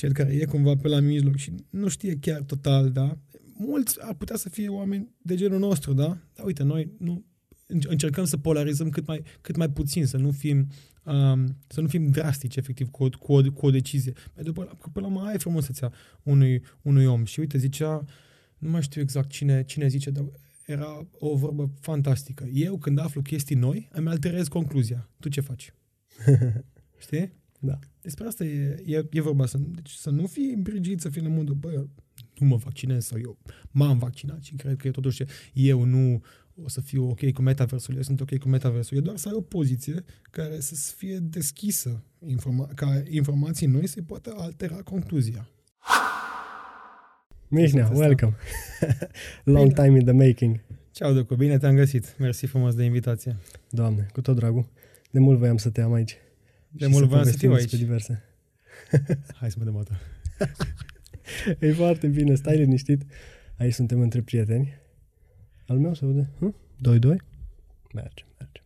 cel care e cumva pe la mijloc și nu știe chiar total, da? Mulți ar putea să fie oameni de genul nostru, da? Dar uite, noi nu încercăm să polarizăm cât mai, cât mai puțin, să nu fim um, să nu fim drastici, efectiv, cu o, cu o, cu o decizie. Pentru că până la urmă ai frumusețea unui, unui om. Și uite, zicea, nu mai știu exact cine, cine zice, dar era o vorbă fantastică. Eu, când aflu chestii noi, îmi alterez concluzia. Tu ce faci? Știi? Da. Despre asta e, e, e vorba. Să, deci să nu fii îmbrigit, să fii în modul, bă, nu mă vaccinez sau eu m-am vaccinat și cred că totuși eu nu o să fiu ok cu metaversul, eu sunt ok cu metaversul. E doar să ai o poziție care să fie deschisă, informa- ca informații noi să poată altera concluzia. Mihnea, welcome. Long time in the making. Ceau, Ducu, bine te-am găsit. Mersi frumos de invitație. Doamne, cu tot dragul. De mult voiam să te am aici. De mult voiam să fiu aici. diverse. Hai să mă dăm E foarte bine, stai liniștit. Aici suntem între prieteni. Al meu se aude? Hm? 2-2? Merge, merge.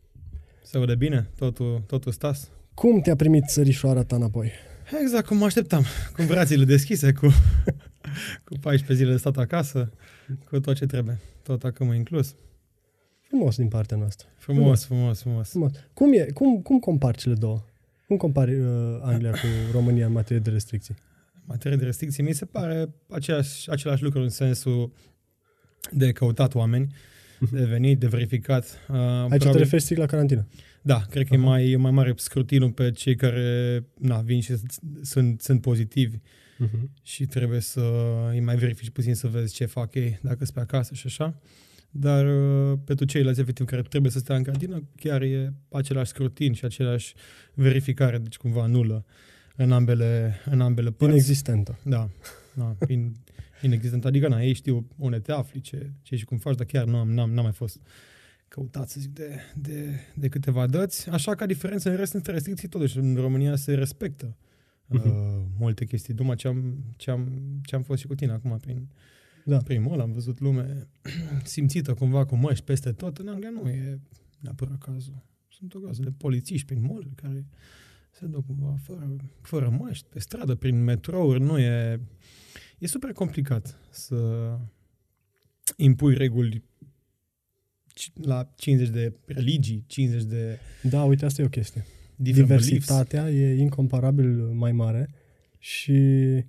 Se aude bine? Totul, totul stas? Cum te-a primit sărișoara ta înapoi? Exact cum mă așteptam. Cu brațele deschise, cu, cu 14 zile de stat acasă, cu tot ce trebuie. Tot acum inclus. Frumos din partea noastră. Frumos, frumos, frumos. frumos. Cum, e, cum, cum compari cele două? Cum compari uh, Anglia cu România în materie de restricții? materie de restricții, mi se pare aceeași, același lucru în sensul de căutat oameni, de venit, de verificat. Uh, Aici probabil... te referi strict la carantină? Da, cred că uh-huh. e mai, e mai mare scrutinul pe cei care na, vin și sunt, sunt pozitivi uh-huh. și trebuie să îi mai verifici puțin să vezi ce fac ei, dacă sunt pe acasă și așa. Dar uh, pentru ceilalți, efectiv, care trebuie să stea în carantină, chiar e același scrutin și același verificare, deci cumva nulă în ambele, în ambele părți. Inexistentă. Da, da in, inexistentă. Adică, na, ei știu unde te afli, ce, ce și cum faci, dar chiar nu am, n-am, n-am mai fost căutat, să zic, de, de, de câteva dăți. Așa că diferența în rest între restricții, totuși, în România se respectă uh-huh. uh, multe chestii. După ce am, ce, am, ce am fost și cu tine acum prin, da. prin mall, am văzut lume simțită cumva cu măști peste tot. În Anglia nu e neapărat cazul. Sunt o gază de polițiști prin mall care se duc cumva fără, fără măști, pe stradă, prin metrouri, nu e... E super complicat să impui reguli la 50 de religii, 50 de... Da, uite, asta e o chestie. Diversitatea beliefs. e incomparabil mai mare și uh,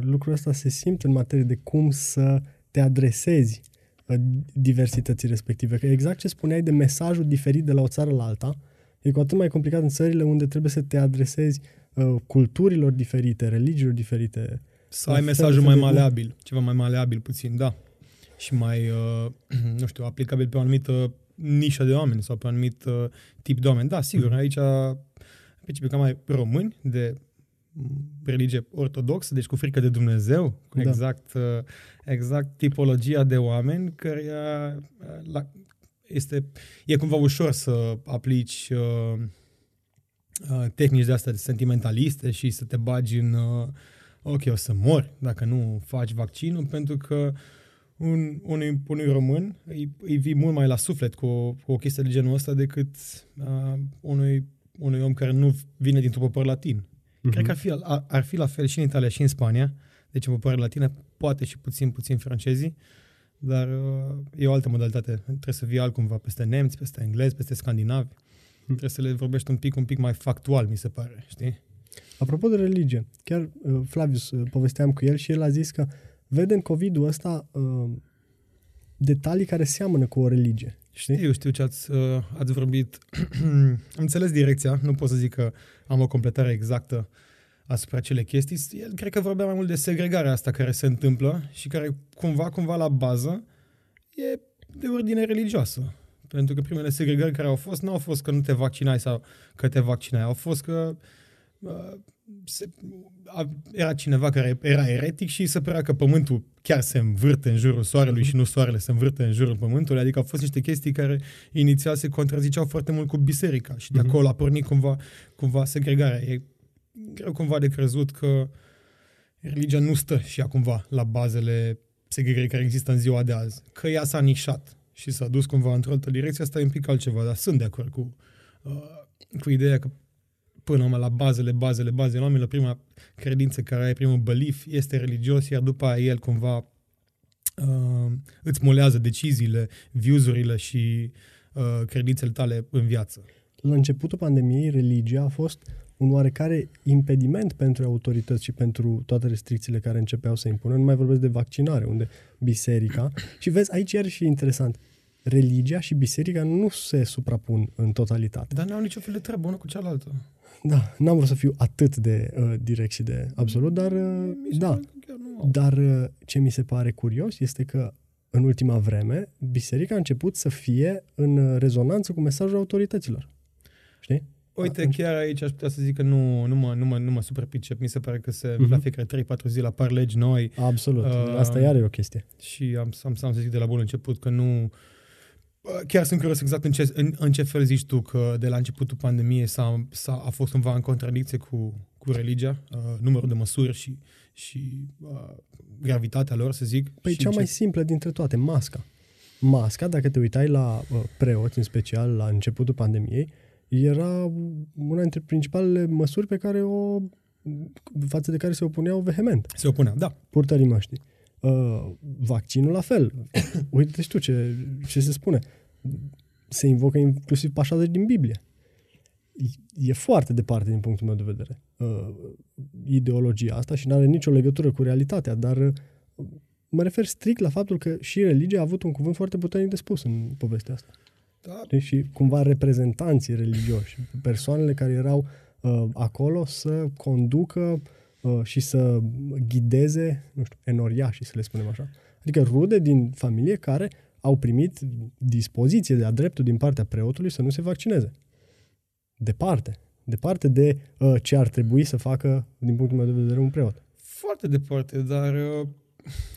lucrul ăsta se simte în materie de cum să te adresezi uh, diversității respective. Că exact ce spuneai de mesajul diferit de la o țară la alta, uh, E cu atât mai complicat în țările unde trebuie să te adresezi uh, culturilor diferite, religiilor diferite. Să ai mesajul mai maleabil, ceva mai maleabil puțin, da. Și mai, uh, nu știu, aplicabil pe o anumită nișă de oameni sau pe un anumit uh, tip de oameni. Da, sigur, mm. aici, pe principiu, cam mai români de religie ortodoxă, deci cu frică de Dumnezeu, cu da. exact, uh, exact tipologia de oameni care, uh, la, este, e cumva ușor să aplici uh, uh, tehnici de astea sentimentaliste și să te bagi în uh, ok, o să mori dacă nu faci vaccinul, pentru că un, unui, unui român îi, îi vii mult mai la suflet cu o, cu o chestie de genul ăsta decât uh, unui, unui om care nu vine dintr-un popor latin. Uh-huh. Cred că ar fi, ar, ar fi la fel și în Italia și în Spania, deci în popoare latine, poate și puțin, puțin francezii, dar uh, e o altă modalitate. Trebuie să vii altcumva peste nemți, peste englezi, peste scandinavi. Hmm. Trebuie să le vorbești un pic, un pic mai factual, mi se pare, știi? Apropo de religie, chiar uh, Flavius, uh, povesteam cu el și el a zis că vede în COVID-ul ăsta uh, detalii care seamănă cu o religie. Știi? Știu, știu ce ați, uh, ați vorbit. am înțeles direcția, nu pot să zic că am o completare exactă asupra acele chestii. El cred că vorbea mai mult de segregarea asta care se întâmplă și care cumva, cumva la bază e de ordine religioasă. Pentru că primele segregări care au fost, nu au fost că nu te vaccinai sau că te vaccinai, au fost că uh, se, a, era cineva care era eretic și se părea că pământul chiar se învârte în jurul soarelui și nu soarele se învârte în jurul pământului, adică au fost niște chestii care inițial se contraziceau foarte mult cu biserica și de mhm. acolo a pornit cumva, cumva segregarea. E greu cumva de crezut că religia nu stă și ea cumva la bazele segregării care există în ziua de azi. Că ea s-a nișat și s-a dus cumva într-o altă direcție, asta e un pic altceva, dar sunt de acord cu, uh, cu ideea că până la bazele, bazele, bazele oamenilor, prima credință care ai, primul belief este religios, iar după aia el cumva uh, îți molează deciziile, views-urile și uh, credințele tale în viață. La începutul pandemiei, religia a fost un oarecare impediment pentru autorități și pentru toate restricțiile care începeau să impună. Nu mai vorbesc de vaccinare, unde biserica... și vezi, aici iar și interesant. Religia și biserica nu se suprapun în totalitate. Dar nu au nicio fel de treabă una cu cealaltă. Da, n-am vrut să fiu atât de uh, direct și de absolut, dar uh, da. Dar uh, ce mi se pare curios este că în ultima vreme biserica a început să fie în rezonanță cu mesajul autorităților. Știi? Uite, Atunci... chiar aici aș putea să zic că nu, nu, mă, nu, mă, nu mă suprapicep. Mi se pare că se, uh-huh. la fiecare 3-4 zile apar legi noi. Absolut. Uh, Asta iar e o chestie. Și am, am, am să zic de la bun început că nu... Chiar sunt curios exact în ce, în, în ce fel zici tu că de la începutul pandemiei s-a, s-a, a fost cumva în contradicție cu, cu religia, uh, numărul de măsuri și, și uh, gravitatea lor, să zic. Păi și cea ce... mai simplă dintre toate, masca. Masca, dacă te uitai la uh, preoți, în special la începutul pandemiei, era una dintre principalele măsuri pe care o față de care se opuneau vehement. Se opuneau, da. Purtării măștii. Uh, vaccinul la fel. Uite-te și tu ce, ce se spune. Se invocă inclusiv pașaje din Biblie. E foarte departe din punctul meu de vedere uh, ideologia asta și nu are nicio legătură cu realitatea, dar uh, mă refer strict la faptul că și religia a avut un cuvânt foarte puternic de spus în povestea asta. Da. Și cumva reprezentanții religioși, persoanele care erau uh, acolo să conducă uh, și să ghideze, nu știu, enoriașii, să le spunem așa. Adică rude din familie care au primit dispoziție de a dreptul din partea preotului să nu se vaccineze. Departe. Departe de uh, ce ar trebui să facă, din punctul meu de vedere, un preot. Foarte departe, dar uh,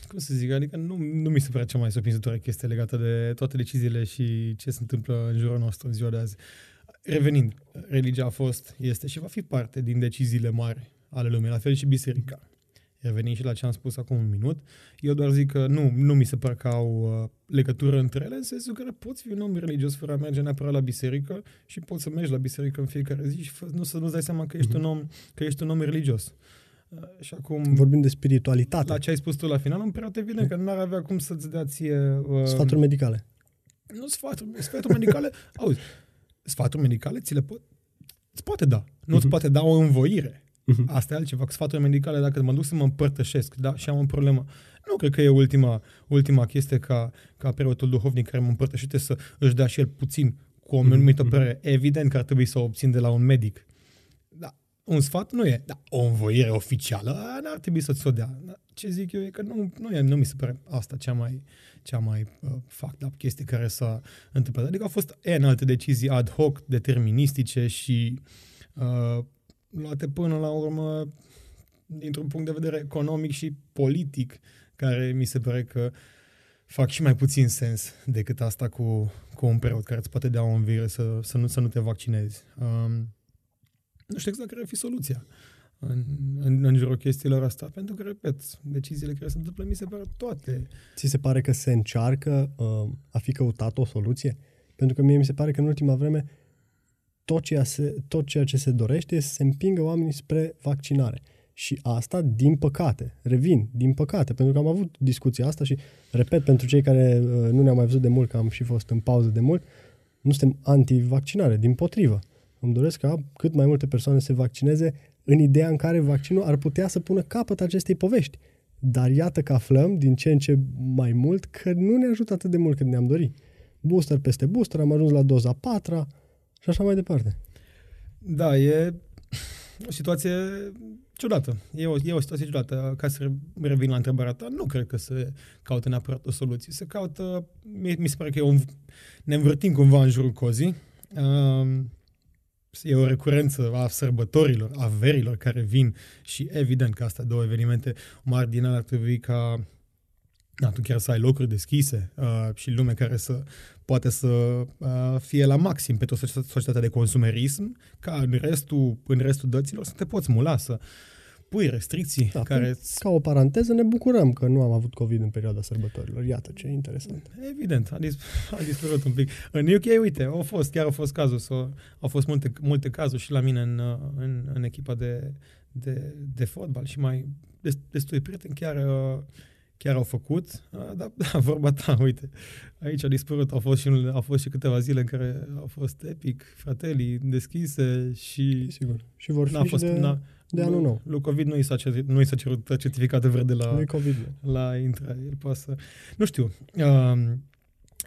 cum să zic, adică nu, nu mi se pare cea mai surprinzătoare chestie legată de toate deciziile și ce se întâmplă în jurul nostru în ziua de azi. Revenind, religia a fost, este și va fi parte din deciziile mari ale lumii, la fel și biserica. Revenind și la ce am spus acum un minut, eu doar zic că nu, nu mi se pare că au uh, legătură între ele, în sensul că poți fi un om religios fără a merge neapărat la biserică și poți să mergi la biserică în fiecare zi și nu să nu-ți dai seama că ești, mm-hmm. un om, că ești un om religios. Uh, și acum... Vorbim de spiritualitate. La ce ai spus tu la final, îmi prea evident că n-ar avea cum să-ți dea ție... Uh, sfaturi medicale. Nu sfaturi, sfaturi medicale... auzi, sfaturi medicale ți le pot... Îți poate da. Nu îți uh-huh. poate da o învoire. Uh-huh. Asta e altceva. Cu sfaturi medicale, dacă mă duc să mă împărtășesc da, și am o problemă, nu cred că e ultima, ultima chestie ca, ca preotul duhovnic care mă împărtășește să își dea și el puțin cu o anumită uh-huh. părere. Evident că ar trebui să o obțin de la un medic un sfat nu e, da, o învoire oficială, n-ar trebui să-ți o dea. Ce zic eu e că nu, nu, e, nu mi se pare asta cea mai, cea mai uh, fucked up chestie care s-a întâmplat. Adică au fost în alte decizii ad hoc, deterministice și uh, luate până la urmă dintr-un punct de vedere economic și politic, care mi se pare că fac și mai puțin sens decât asta cu, cu un preot care îți poate dea o învire să, să, nu, să nu te vaccinezi. Um, nu știu exact care ar fi soluția în, în, în jurul chestiilor astea, pentru că, repet, deciziile care se întâmplă mi se pare toate. Ți se pare că se încearcă uh, a fi căutat o soluție? Pentru că mie mi se pare că în ultima vreme tot ceea, se, tot ceea ce se dorește este să se împingă oamenii spre vaccinare. Și asta, din păcate, revin, din păcate, pentru că am avut discuția asta și, repet, pentru cei care uh, nu ne-au mai văzut de mult, că am și fost în pauză de mult, nu suntem anti-vaccinare, din potrivă. Uh, îmi doresc ca cât mai multe persoane să se vaccineze în ideea în care vaccinul ar putea să pună capăt acestei povești. Dar iată că aflăm din ce în ce mai mult că nu ne ajută atât de mult cât ne-am dorit. Booster peste booster, am ajuns la doza patra și așa mai departe. Da, e o situație ciudată. E o, e o situație ciudată. Ca să revin la întrebarea ta, nu cred că se caută neapărat o soluție. Se caută, mi, mi se pare că e un, ne învârtim cumva în jurul cozii. Uh, e o recurență a sărbătorilor, a verilor care vin și evident că astea două evenimente mari din ar trebui ca da, tu chiar să ai locuri deschise uh, și lume care să poate să uh, fie la maxim pentru societatea de consumerism, ca în restul, în restul dăților să te poți mula, să pui restricții da, care... Ca o paranteză, ne bucurăm că nu am avut COVID în perioada sărbătorilor. Iată ce interesant. Evident, a, dis- a dispărut un pic. În UK, uite, au fost, chiar au fost cazuri, sau, au fost multe, multe cazuri și la mine în, în, în echipa de, de, de fotbal și mai destui prieteni chiar uh, chiar au făcut, dar da, vorba ta, uite, aici a dispărut, au fost, și, au fost și câteva zile în care au fost epic, fratelii deschise și... Sigur. Și vor fi fost, de, n-a, de anul nou. Lui COVID nu i s-a, cerut, nu i s-a cerut certificat verde la, lui COVID, la intrare. El poate să... Nu știu. Uh,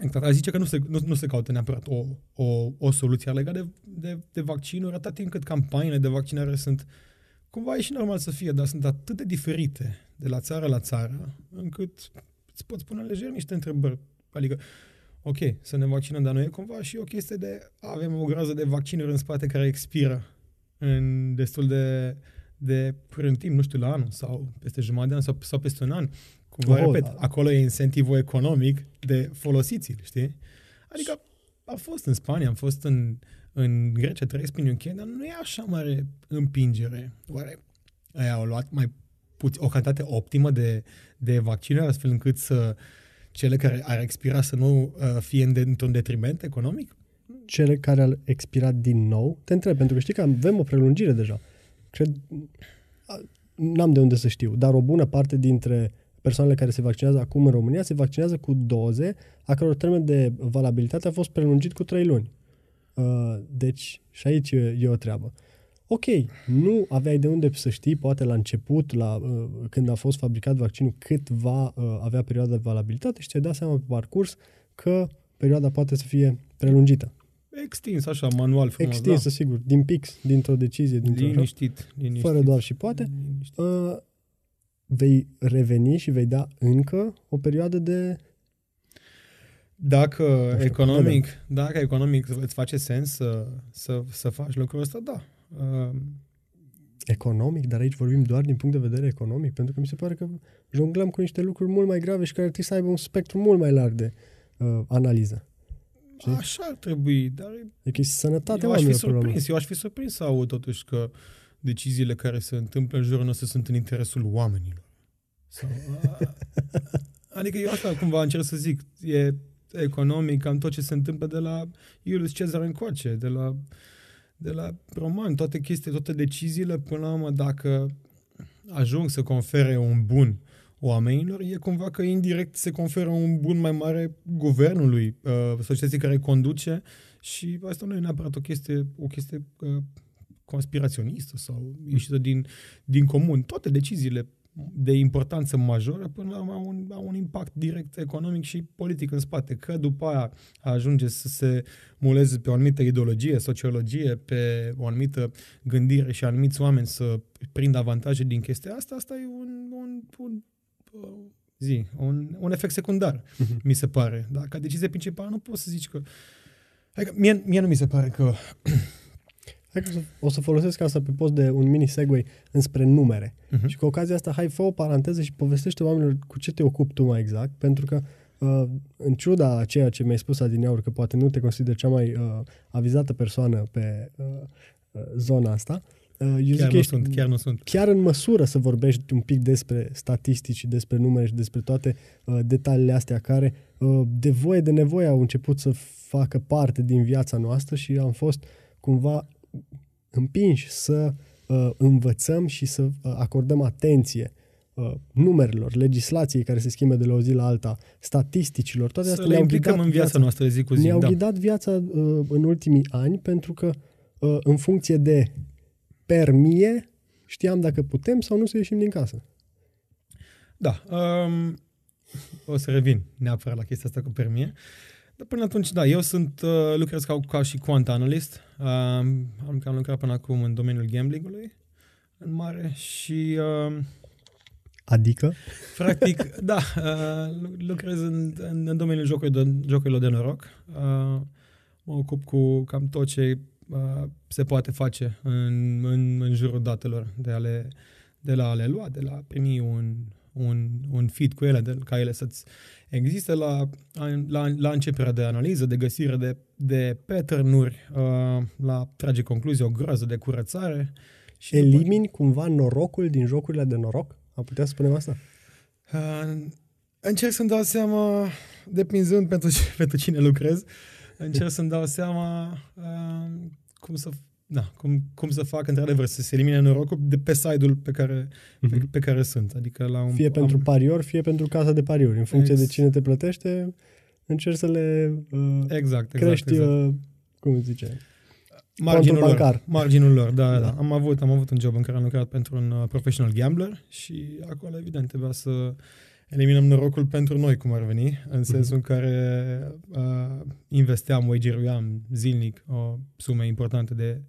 Exact. A zice că nu se, nu, nu se caută neapărat o, o, o soluție legată de, de, de vaccinuri, atât timp cât campaniile de vaccinare sunt cumva e și normal să fie, dar sunt atât de diferite de la țară la țară, încât îți poți pune lejer niște întrebări. Adică, ok, să ne vaccinăm, dar nu e cumva și o chestie de avem o groază de vaccinuri în spate care expiră în destul de, de curând timp, nu știu, la anul sau peste jumătate de an sau, sau peste un an. Cumva, oh, repet, da. acolo e incentivul economic de folosiți știi? Adică a fost în Spania, am fost în, în Grecia, trăiesc prin UK, dar nu e așa mare împingere. Oare aia au luat mai puțin, o cantitate optimă de, de vaccinuri, astfel încât să cele care ar expira să nu uh, fie în de, într-un detriment economic? Cele care au expirat din nou, te întreb, pentru că știi că avem o prelungire deja. Cred, n-am de unde să știu, dar o bună parte dintre persoanele care se vaccinează acum în România se vaccinează cu doze a căror termen de valabilitate a fost prelungit cu 3 luni. Uh, deci, și aici e, e o treabă. Ok, nu aveai de unde să știi, poate la început, la, uh, când a fost fabricat vaccinul, cât va uh, avea perioada de valabilitate și ți-ai dat seama pe parcurs că perioada poate să fie prelungită. Extins, așa, manual frumos, Extinsă, da. sigur, din pix, dintr-o decizie, dintr-o liniștit, liniștit. Fără doar și poate. Uh, vei reveni și vei da încă o perioadă de dacă știu, economic, dacă economic îți face sens să, să, să faci lucrul ăsta, da. Uh, economic, dar aici vorbim doar din punct de vedere economic, pentru că mi se pare că jonglăm cu niște lucruri mult mai grave și care trebuie să aibă un spectru mult mai larg de uh, analiză. Știi? Așa ar trebui, dar... Deci sănătatea eu aș fi surprins, eu aș fi surprins să aud totuși că deciziile care se întâmplă în jurul nostru sunt în interesul oamenilor. Sau, a, adică eu asta cumva încerc să zic, e economic, cam tot ce se întâmplă de la Iulius Cezar încoace, de la, de la roman, toate chestii, toate deciziile, până la urmă, dacă ajung să confere un bun oamenilor, e cumva că indirect se conferă un bun mai mare guvernului, uh, societății care conduce și asta nu e neapărat o chestie, o chestie uh, conspiraționistă sau ieșită din, din comun. Toate deciziile de importanță majoră, până la urmă au un, au un impact direct economic și politic în spate. Că după aia ajunge să se muleze pe o anumită ideologie, sociologie, pe o anumită gândire și anumiți oameni să prindă avantaje din chestia asta, asta e un, un, un, un zi, un, un efect secundar, uh-huh. mi se pare. Dar ca decizie principală nu poți să zici că... Adică mie, mie nu mi se pare că Hai că o să folosesc asta pe post de un mini segue înspre numere. Uh-huh. Și cu ocazia asta, hai, fă o paranteză și povestește oamenilor cu ce te ocupi tu mai exact, pentru că uh, în ciuda a ceea ce mi-ai spus adineauri, că poate nu te consider cea mai uh, avizată persoană pe uh, uh, zona asta, uh, eu chiar zic nu ești sunt, chiar nu sunt. Chiar în măsură să vorbești un pic despre statistici, despre numere și despre toate uh, detaliile astea care uh, de voie de nevoie au început să facă parte din viața noastră și am fost cumva împinși să uh, învățăm și să uh, acordăm atenție uh, numerelor, legislației care se schimbă de la o zi la alta, statisticilor, toate astea ne-au ghidat în viața, viața noastră zi cu zi. Ne-au da. ghidat viața uh, în ultimii ani pentru că uh, în funcție de per mie știam dacă putem sau nu să ieșim din casă. Da. Um, o să revin neapărat la chestia asta cu per mie. Dar până atunci, da, eu sunt, uh, lucrez ca, ca și quant analyst. Uh, am cam lucrat până acum în domeniul gamblingului, în mare, și... Uh, adică? Practic, da, uh, lucrez în, în, în domeniul jocurilor de, jocurilor de noroc. Uh, mă ocup cu cam tot ce uh, se poate face în, în, în jurul datelor, de a le, de la a le lua, de la primi un, un, un feed cu ele, de, ca ele să-ți Există la, la, la începerea de analiză, de găsire de, de pattern-uri, uh, la trage concluzie o groază de curățare Și Elimini după... cumva norocul din jocurile de noroc? Am putea să spunem asta? Uh, încerc să-mi dau seama, depinzând pentru, pentru cine lucrez, încerc să-mi dau seama uh, cum să da, cum, cum să fac într-adevăr să se elimine norocul de pe site-ul pe care, mm-hmm. pe, mhm. pe care sunt. Adică la un, fie am... pentru pariori, fie pentru casa de pariuri. În funcție Ex... de cine te plătește, încerci să le uh, exact, exact, crești, exact. Uh, cum zice, marginul lor, marginul lor, da, da, da. Am avut, am avut un job în care am lucrat pentru un uh, professional gambler și acolo, evident, trebuia să eliminăm norocul pentru noi, cum ar veni, în mhm. sensul în care uh, investeam, wageruiam zilnic o sume importante de,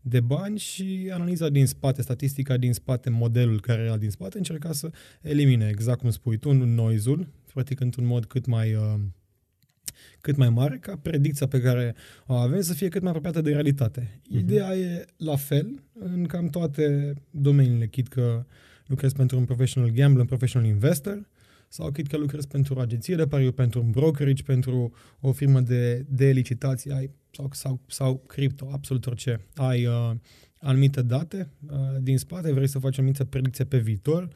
de bani și analiza din spate, statistica din spate, modelul care era din spate, încerca să elimine, exact cum spui tu, noizul, practic într-un mod cât mai uh, cât mai mare, ca predicția pe care o avem să fie cât mai apropiată de realitate. Uh-huh. Ideea e la fel în cam toate domeniile, chit că lucrezi pentru un professional gambler, un professional investor, sau chit că lucrezi pentru o agenție de pariuri, pentru un brokerage, pentru o firmă de, de licitații ai, sau, sau, sau cripto, absolut orice. Ai uh, anumite date uh, din spate, vrei să faci anumite predicție pe viitor,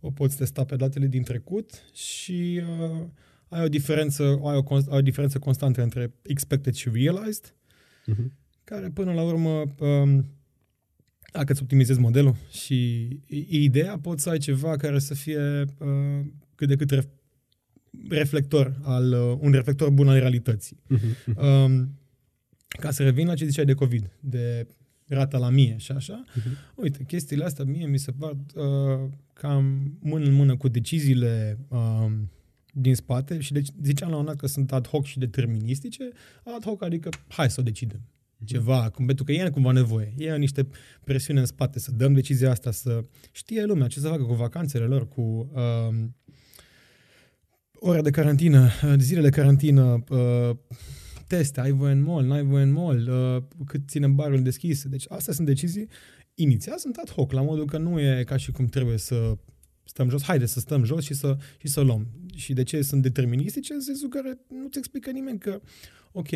o poți testa pe datele din trecut și uh, ai o diferență, ai o, ai o diferență constantă între expected și realized, uh-huh. care până la urmă, um, dacă îți optimizezi modelul și ideea, poți să ai ceva care să fie uh, cât de cât ref, reflector, al, uh, un reflector bun al realității. Uh-huh. Um, ca să revin la ce ziceai de COVID, de rata la mie și așa, uh-huh. uite, chestiile astea mie mi se par uh, cam mână în mână cu deciziile uh, din spate și deci ziceam la un dat că sunt ad hoc și deterministice, ad hoc adică hai să o decidem mhm. Ceva, cum, pentru că e cumva nevoie. E niște presiune în spate să dăm decizia asta, să știe lumea ce să facă cu vacanțele lor, cu uh, ore de carantină, zile de carantină, uh, teste, ai voie în mall, n-ai voie în mall, uh, cât ținem barul deschis. Deci astea sunt decizii inițial sunt ad hoc, la modul că nu e ca și cum trebuie să stăm jos, haide să stăm jos și să, și să luăm. Și de ce sunt deterministice? În sensul care nu-ți explică nimeni că, ok,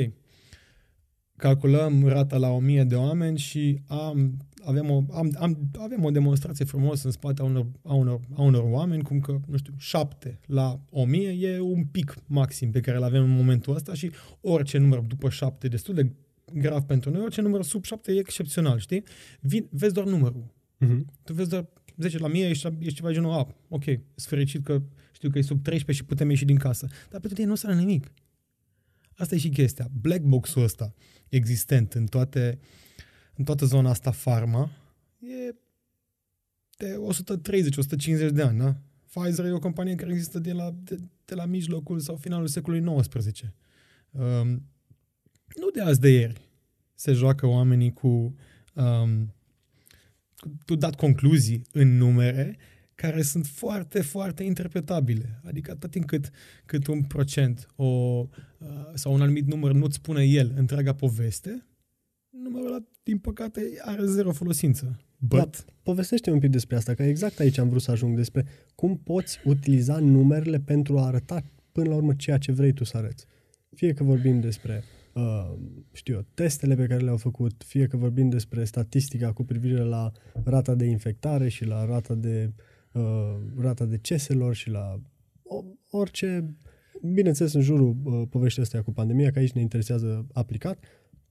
calculăm rata la 1000 de oameni și am, avem, o, am, am, avem o demonstrație frumos în spate a unor, a, unor, a unor oameni, cum că, nu știu, 7 la 1000 e un pic maxim pe care îl avem în momentul ăsta și orice număr după 7 destul de grav pentru noi, orice număr sub 7 e excepțional, știi? Vin, vezi doar numărul. Uh-huh. Tu vezi doar 10 la mie, ești, ești ceva genul, a, ok, sunt fericit că știu că e sub 13 și putem ieși din casă. Dar pentru tine nu înseamnă nimic. Asta e și chestia. Black box-ul ăsta existent în, toate, în toată zona asta farma e de 130-150 de ani, da? Pfizer e o companie care există de la, de, de la mijlocul sau finalul secolului XIX. Um, nu de azi de ieri se joacă oamenii cu um, tu dat concluzii în numere care sunt foarte, foarte interpretabile. Adică atât timp cât, cât un procent o, uh, sau un anumit număr nu-ți spune el întreaga poveste, numărul ăla, din păcate, are zero folosință. But... Da, povestește un pic despre asta, că exact aici am vrut să ajung, despre cum poți utiliza numerele pentru a arăta până la urmă ceea ce vrei tu să arăți. Fie că vorbim despre uh, știu eu, testele pe care le-au făcut, fie că vorbim despre statistica cu privire la rata de infectare și la rata de, uh, rata de ceselor și la orice, bineînțeles în jurul uh, poveștii astea cu pandemia, că aici ne interesează aplicat,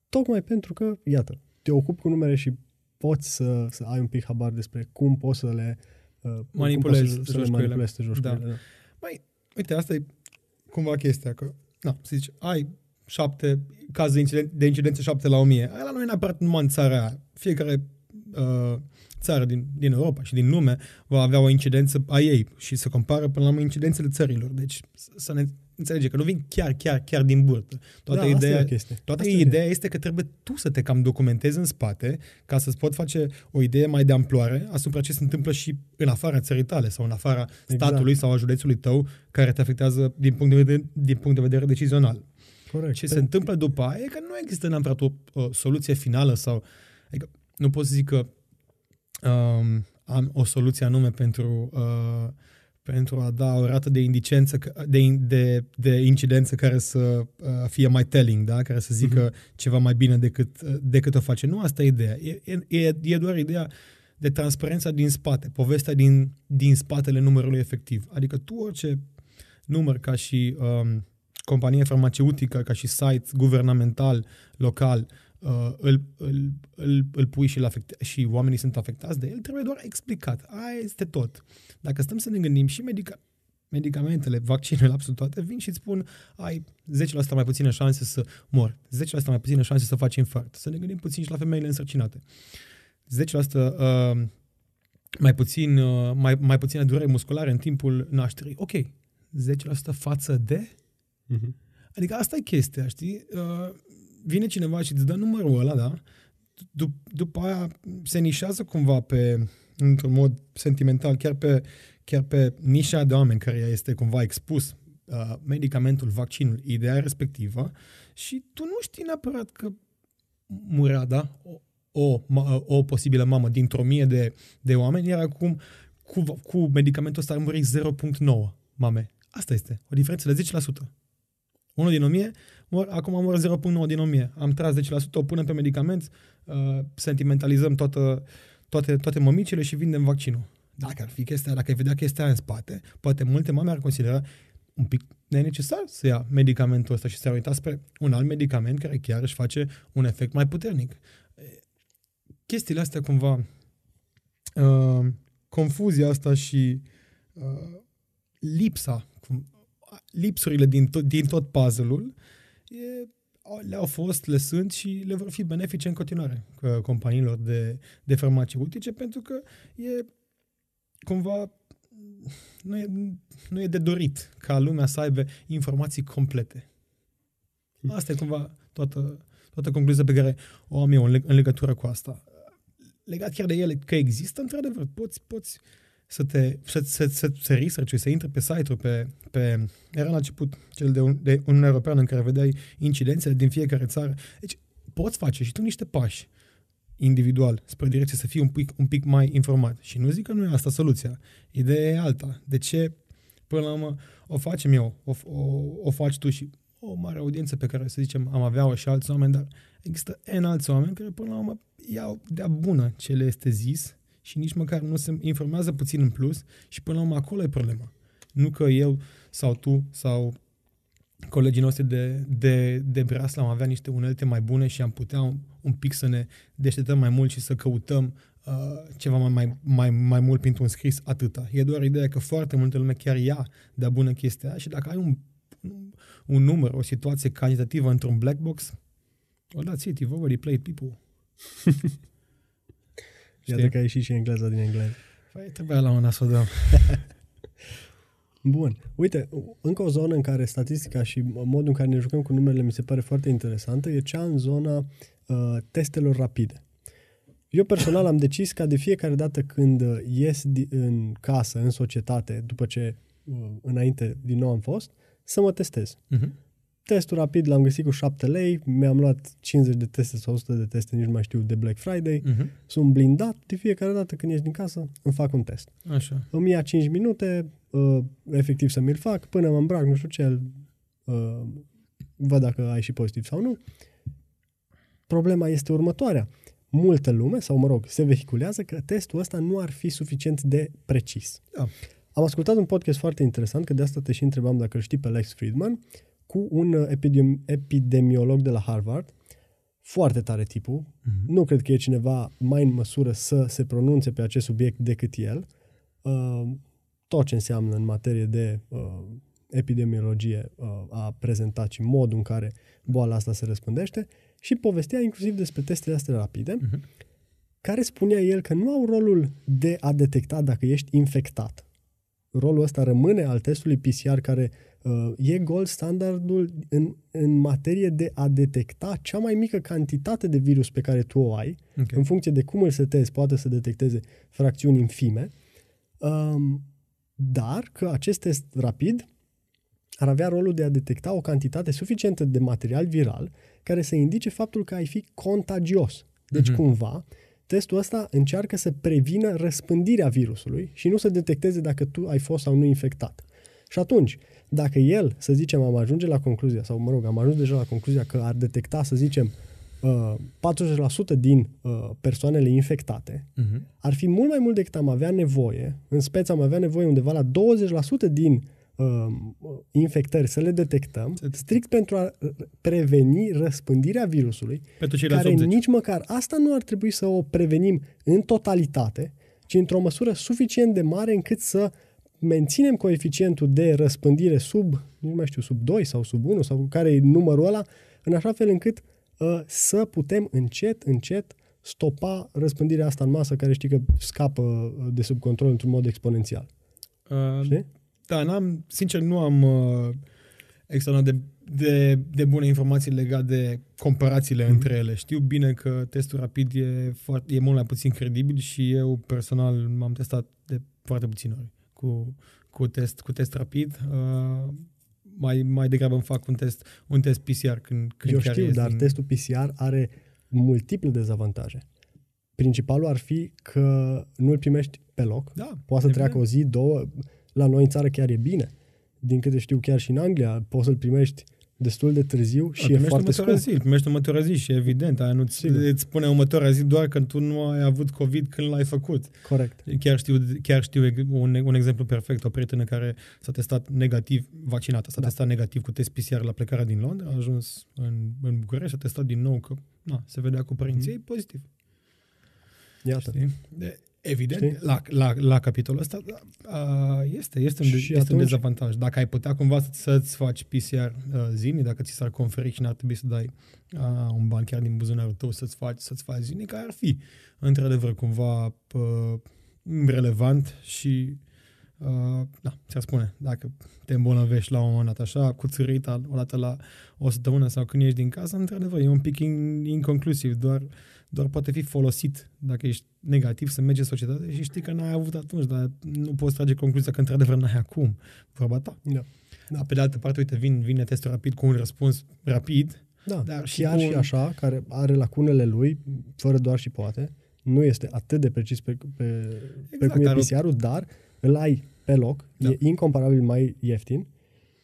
tocmai pentru că, iată, te ocupi cu numere și poți să, să ai un pic habar despre cum poți să le uh, manipulezi, să, să le manipulezi, să joci da. Ele, da. Mai, uite, asta e cumva chestia, că, na, să zici, ai șapte caz de, incident, de incidențe 7 la 1000. Aia nu e neapărat numai în țara aia. Fiecare uh, țară din, din Europa și din lume va avea o incidență a ei și se compară până la urmă incidențele țărilor. Deci să ne înțelege că nu vin chiar, chiar, chiar din burtă. Toată da, ideea, toată asta ideea e. este că trebuie tu să te cam documentezi în spate ca să-ți pot face o idee mai de amploare asupra ce se întâmplă și în afara țării tale sau în afara exact. statului sau a județului tău care te afectează din punct de vedere, din punct de vedere decizional. Corect. Ce se întâmplă după aia e că nu există neapărat o, o soluție finală sau... Adică nu pot să zic că um, am o soluție anume pentru, uh, pentru a da o rată de indicență, de, de, de incidență care să uh, fie mai telling, da? care să zică uh-huh. ceva mai bine decât, uh, decât o face. Nu asta e ideea. E, e, e doar ideea de transparența din spate, povestea din, din spatele numărului efectiv. Adică tu orice număr ca și um, companie farmaceutică, ca și site guvernamental, local, uh, îl, îl, îl, îl pui și, afecte- și oamenii sunt afectați de el, trebuie doar explicat. Aia este tot. Dacă stăm să ne gândim și medica- medicamentele, vaccinurile, absolut toate, vin și îți spun ai 10% mai puține șanse să mor, 10% mai puține șanse să faci infarct. Să ne gândim puțin și la femeile însărcinate. 10% uh, mai, puțin, uh, mai, mai puține durere musculare în timpul nașterii. Ok, 10% față de? Uh-huh. Adică asta e chestia, știi? Uh, vine cineva și îți dă numărul ăla, da? Dup- după aia se nișează cumva pe, într-un mod sentimental, chiar pe, chiar pe nișa de oameni care este cumva expus uh, medicamentul, vaccinul, ideea respectivă și tu nu știi neapărat că murea, da? O, o, o posibilă mamă dintr-o mie de, de oameni, iar acum cu, cu medicamentul ăsta ar muri 0.9 mame. Asta este, o diferență de 10%. Unul din 1000, mor, acum mor 0.9 din 1000. Am tras 10%, o punem pe medicament, uh, sentimentalizăm toată, toate, toate mămicile și vindem vaccinul. Dacă ar fi chestia, dacă ai vedea chestia în spate, poate multe mame ar considera un pic nenecesar să ia medicamentul ăsta și să uita spre un alt medicament care chiar își face un efect mai puternic. Chestiile astea cumva, uh, confuzia asta și uh, lipsa, lipsurile din tot, din tot puzzle-ul, e, le-au fost, le sunt și le vor fi benefice în continuare companiilor de, de farmaceutice pentru că e cumva nu e, nu e de dorit ca lumea să aibă informații complete. Asta e cumva toată, toată concluzia pe care o am eu în, legătură cu asta. Legat chiar de ele, că există, într-adevăr, poți, poți să te să, să, să, să research să intri pe site-uri, pe, pe, era la început cel de, un, de Uniunea Europeană în care vedeai incidențele din fiecare țară. Deci poți face și tu niște pași individual spre direcție să fii un pic, un pic mai informat. Și nu zic că nu e asta soluția. Ideea e alta. De ce, până la urmă, o facem eu, o, o, o faci tu și o mare audiență pe care, să zicem, am avea-o și alți oameni, dar există N alți oameni care, până la urmă, iau de-a bună ce le este zis și nici măcar nu se informează puțin în plus și până la urmă acolo e problema. Nu că eu sau tu sau colegii noștri de, de, de breasla am avea niște unelte mai bune și am putea un, un pic să ne deșteptăm mai mult și să căutăm uh, ceva mai, mai, mai, mai mult printr-un scris, atâta. E doar ideea că foarte multă lume chiar ia de-a bună chestia și dacă ai un, un număr, o situație calitativă într-un black box, well, that's it, you've already played people. Iată că ai ieșit și engleza din engleză. Păi trebuia la una să o dăm. Bun. Uite, încă o zonă în care statistica și modul în care ne jucăm cu numerele mi se pare foarte interesantă e cea în zona uh, testelor rapide. Eu personal am decis ca de fiecare dată când ies în casă, în societate, după ce uh, înainte din nou am fost, să mă testez. Uh-huh. Testul rapid l-am găsit cu 7 lei, mi-am luat 50 de teste sau 100 de teste, nici nu mai știu, de Black Friday. Uh-huh. Sunt blindat, de fiecare dată când ieși din casă, îmi fac un test. Așa. Îmi ia 5 minute, uh, efectiv să mi-l fac, până mă îmbrac, nu știu ce, uh, văd dacă ai și pozitiv sau nu. Problema este următoarea. Multă lume, sau mă rog, se vehiculează că testul ăsta nu ar fi suficient de precis. Da. Am ascultat un podcast foarte interesant, că de asta te și întrebam dacă îl știi pe Lex Friedman, cu un uh, epidemi- epidemiolog de la Harvard, foarte tare tipul. Uh-huh. Nu cred că e cineva mai în măsură să se pronunțe pe acest subiect decât el. Uh, tot ce înseamnă în materie de uh, epidemiologie uh, a prezentat și modul în care boala asta se răspândește și povestea inclusiv despre testele astea rapide, uh-huh. care spunea el că nu au rolul de a detecta dacă ești infectat. Rolul ăsta rămâne al testului PCR care uh, e gold standardul în, în materie de a detecta cea mai mică cantitate de virus pe care tu o ai, okay. în funcție de cum îl setezi, poate să detecteze fracțiuni infime, um, dar că acest test rapid ar avea rolul de a detecta o cantitate suficientă de material viral care să indice faptul că ai fi contagios. Deci, mm-hmm. cumva, testul ăsta încearcă să prevină răspândirea virusului și nu să detecteze dacă tu ai fost sau nu infectat. Și atunci, dacă el, să zicem, am ajunge la concluzia, sau mă rog, am ajuns deja la concluzia că ar detecta, să zicem, uh, 40% din uh, persoanele infectate, uh-huh. ar fi mult mai mult decât am avea nevoie, în speță am avea nevoie undeva la 20% din uh, infectări să le detectăm, strict pentru a uh, preveni răspândirea virusului, pentru care nici măcar asta nu ar trebui să o prevenim în totalitate, ci într-o măsură suficient de mare încât să menținem coeficientul de răspândire sub, nu mai știu, sub 2 sau sub 1 sau care e numărul ăla, în așa fel încât uh, să putem încet, încet stopa răspândirea asta în masă care știi că scapă uh, de sub control într-un mod exponențial. Uh, Știi? Da, n-am, sincer nu am uh, extraordinar de, de, de bune informații legate de comparațiile mm-hmm. între ele. Știu bine că testul rapid e, foarte, e mult mai puțin credibil și eu personal m-am testat de foarte puține ori cu, cu, test, cu test rapid. Uh, mai, mai degrabă îmi fac un test, un test PCR când, când Eu chiar știu, dar din... testul PCR are multiple dezavantaje. Principalul ar fi că nu îl primești pe loc. Da, Poate să treacă o zi, două. La noi în țară chiar e bine. Din câte știu, chiar și în Anglia, poți să-l primești destul de târziu și e foarte scump. Zi, îl primești următoarea zi și evident, aia nu îți spune următoarea zi doar că tu nu ai avut COVID când l-ai făcut. Corect. Chiar știu, chiar știu un, un exemplu perfect, o prietenă care s-a testat negativ, vaccinată, s-a da. testat negativ cu test PCR la plecarea din Londra, a ajuns în, în București, a testat din nou că na, se vedea cu părinții mm. pozitiv. Iată. Știi? De, Evident, la, la, la capitolul ăsta uh, este, este, un, este atunci... un dezavantaj. Dacă ai putea cumva să, să-ți faci PCR uh, zilnic, dacă ți s-ar conferi și n-ar trebui să dai uh, un ban chiar din buzunarul tău să-ți faci, să-ți faci zilnic, ar fi într-adevăr cumva uh, relevant și Uh, da, ți-ar spune, dacă te îmbolnăvești la un moment dat așa, cu țărita o dată la o săptămână sau când ești din casă, într-adevăr, e un pic inconclusiv, doar uh, doar poate fi folosit dacă ești negativ să mergi în societate și știi că n-ai avut atunci, dar nu poți trage concluzia că într-adevăr n-ai acum. Vorba ta. Da. da. Pe de altă parte, uite, vin, vine testul rapid cu un răspuns rapid. Da, dar și chiar și așa, care are lacunele lui, fără doar și poate, nu este atât de precis pe, pe, exact, pe cum e PCR-ul, dar îl ai pe loc, da. e incomparabil mai ieftin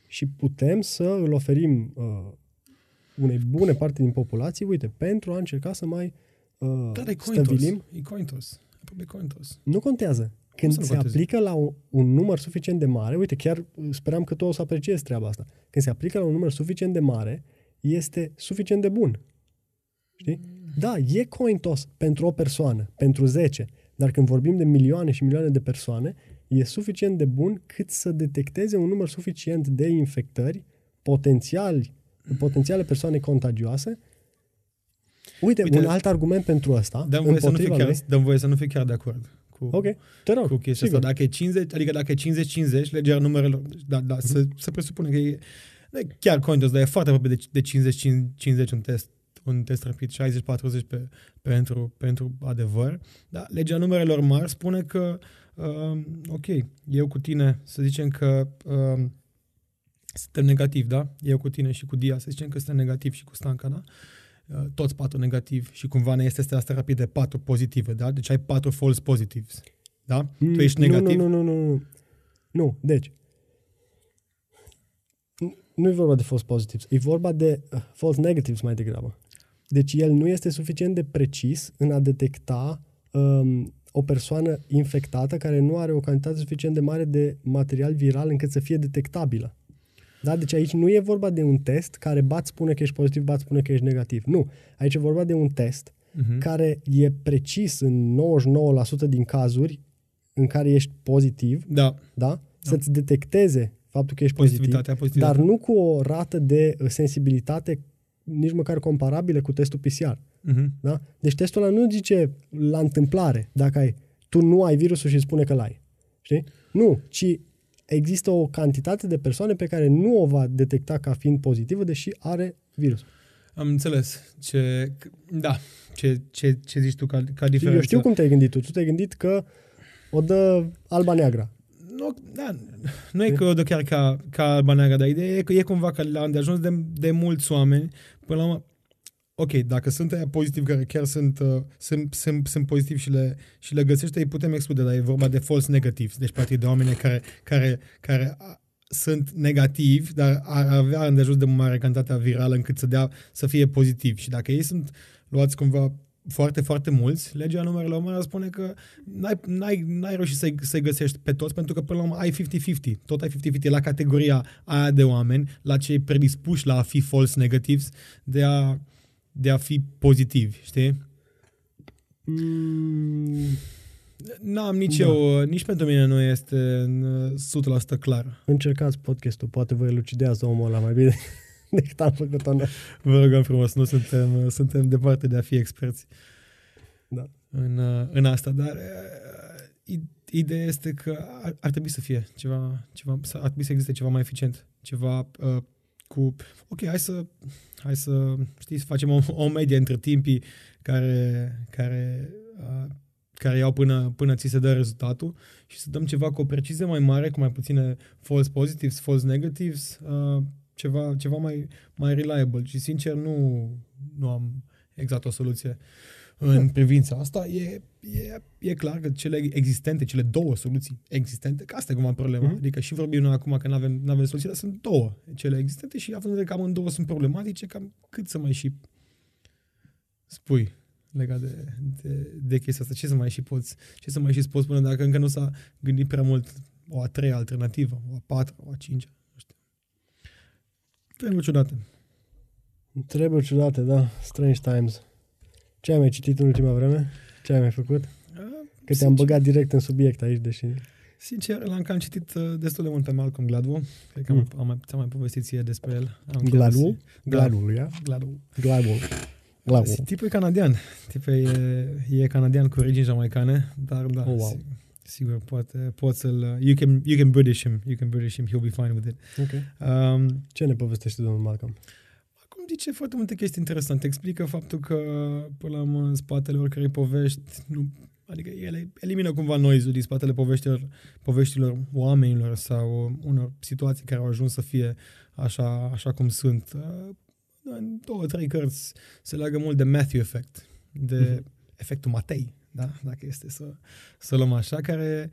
și putem să îl oferim uh, unei bune parte din populație, uite, pentru a încerca să mai uh, Dar e stabilim... E cointos. E cointos. Nu contează. Când se conteze? aplică la un, un număr suficient de mare, uite, chiar speram că tu o să apreciezi treaba asta. Când se aplică la un număr suficient de mare, este suficient de bun. Știi? Mm. Da, e cointos pentru o persoană, pentru 10, dar când vorbim de milioane și milioane de persoane, e suficient de bun cât să detecteze un număr suficient de infectări potențiali potențiale persoane contagioase. Uite, Uite un alt argument pentru asta, dăm voie, să nu, chiar, lui, dăm voie să nu fiu chiar de acord cu, okay. Te rog, cu chestia sigur. asta. Dacă e 50, adică dacă e 50-50, legea numerelor, da, da, mm-hmm. să, să presupune că e chiar contos, dar e foarte aproape de, de 50-50 un test un test rapid 60-40 pe, pentru, pentru adevăr. Da, legea numerelor mari spune că uh, ok, eu cu tine să zicem că uh, suntem negativi, da? Eu cu tine și cu Dia, să zicem că suntem negativ și cu Stanca, da? Uh, toți patru negativi și cumva ne este asta rapid de patru pozitive, da? Deci ai patru false positives, da? Mm, tu ești negativ? Nu, nu, nu, nu, nu. Nu, deci, nu e vorba de false positives, e vorba de uh, false negatives mai degrabă. Deci el nu este suficient de precis în a detecta um, o persoană infectată care nu are o cantitate suficient de mare de material viral încât să fie detectabilă. Da? Deci aici nu e vorba de un test care bat spune că ești pozitiv, bat spune că ești negativ. Nu. Aici e vorba de un test uh-huh. care e precis în 99% din cazuri în care ești pozitiv, da. Da? să-ți detecteze faptul că ești pozitiv, dar nu cu o rată de sensibilitate nici măcar comparabilă cu testul PCR. Uh-huh. Mhm. Da? Deci testul ăla nu zice la întâmplare dacă ai, tu nu ai virusul și spune că l-ai. Știi? Nu, ci există o cantitate de persoane pe care nu o va detecta ca fiind pozitivă, deși are virus. Am înțeles. Ce, da, ce, ce, ce zici tu ca, ca diferență. Eu știu cum te-ai gândit tu. Tu te-ai gândit că o dă alba-neagră. Nu, da, nu e că o dă chiar ca, ca alba-neagră, dar ideea e că e cumva că la de ajuns de, de mulți oameni, până la urmă, ok, dacă sunt aia pozitivi care chiar sunt, uh, sunt, sunt, sunt pozitivi și le, și le găsește, îi putem exclude, dar e vorba de false negatives, deci practic de oameni care, care, care sunt negativi, dar ar avea îndejur de mare cantitate virală încât să dea să fie pozitiv. Și dacă ei sunt luați cumva foarte, foarte mulți, legea numerelor mare spune că n-ai, n-ai, n-ai reușit să-i, să găsești pe toți, pentru că până la urmă ai 50-50. Tot ai 50-50 la categoria aia de oameni, la cei predispuși la a fi false negatives, de a, de a fi pozitivi, știi? Mm. N-am nici da. eu, nici pentru mine nu este 100% clar. Încercați podcastul, poate vă elucidează omul ăla mai bine decât am făcut-o noi. Vă rugăm frumos, nu suntem, suntem departe de a fi experți da. în, în asta, dar ideea este că ar, ar trebui să fie ceva, ceva, ar trebui să existe ceva mai eficient, ceva uh, cu, ok, hai să, hai să, știi, să facem o, o medie între timpii care, care, uh, care iau până, până ți se dă rezultatul și să dăm ceva cu o precizie mai mare, cu mai puține false positives, false negatives, uh, ceva, ceva mai, mai reliable. Și sincer nu, nu am exact o soluție în privința asta. E, e, e clar că cele existente, cele două soluții existente, că asta e cumva problema. Mm-hmm. Adică și vorbim noi acum că nu avem, avem soluții, dar sunt două cele existente și având în vedere că amândouă sunt problematice, cam cât să mai și spui legat de, de, de chestia asta. Ce să mai și poți, ce să mai și poți spune dacă încă nu s-a gândit prea mult o a treia alternativă, o a patra, o a cincea. Treburi ciudate. Treburi ciudate, da. Strange Times. Ce ai mai citit în ultima vreme? Ce ai mai făcut? Că te-am băgat direct în subiect aici, deși... Sincer, l-am cam citit uh, destul de mult pe Malcolm Gladwell. Cred că mm. am, am, ți-am mai povestit ție despre el. Am Gladwell? Da. Gladwell, ia? Gladwell. Gladwell. Gladwell. Tipul e canadian. Tipul e, e canadian cu origini jamaicane, dar da, oh, wow. sigur, poate, poți să-l... You can, you can British him. You can British him. He'll be fine with it. Okay. Um, Ce ne povestește domnul Malcolm? Acum zice foarte multe chestii interesante. Explică faptul că, până la urmă, în spatele oricărei povești, nu, adică ele elimină cumva noizul din spatele poveștilor, poveștilor oamenilor sau unor situații care au ajuns să fie așa, așa cum sunt. Uh, în două, trei cărți se leagă mult de Matthew Effect, de uh-huh. efectul Matei, da? dacă este să, să luăm așa, care um,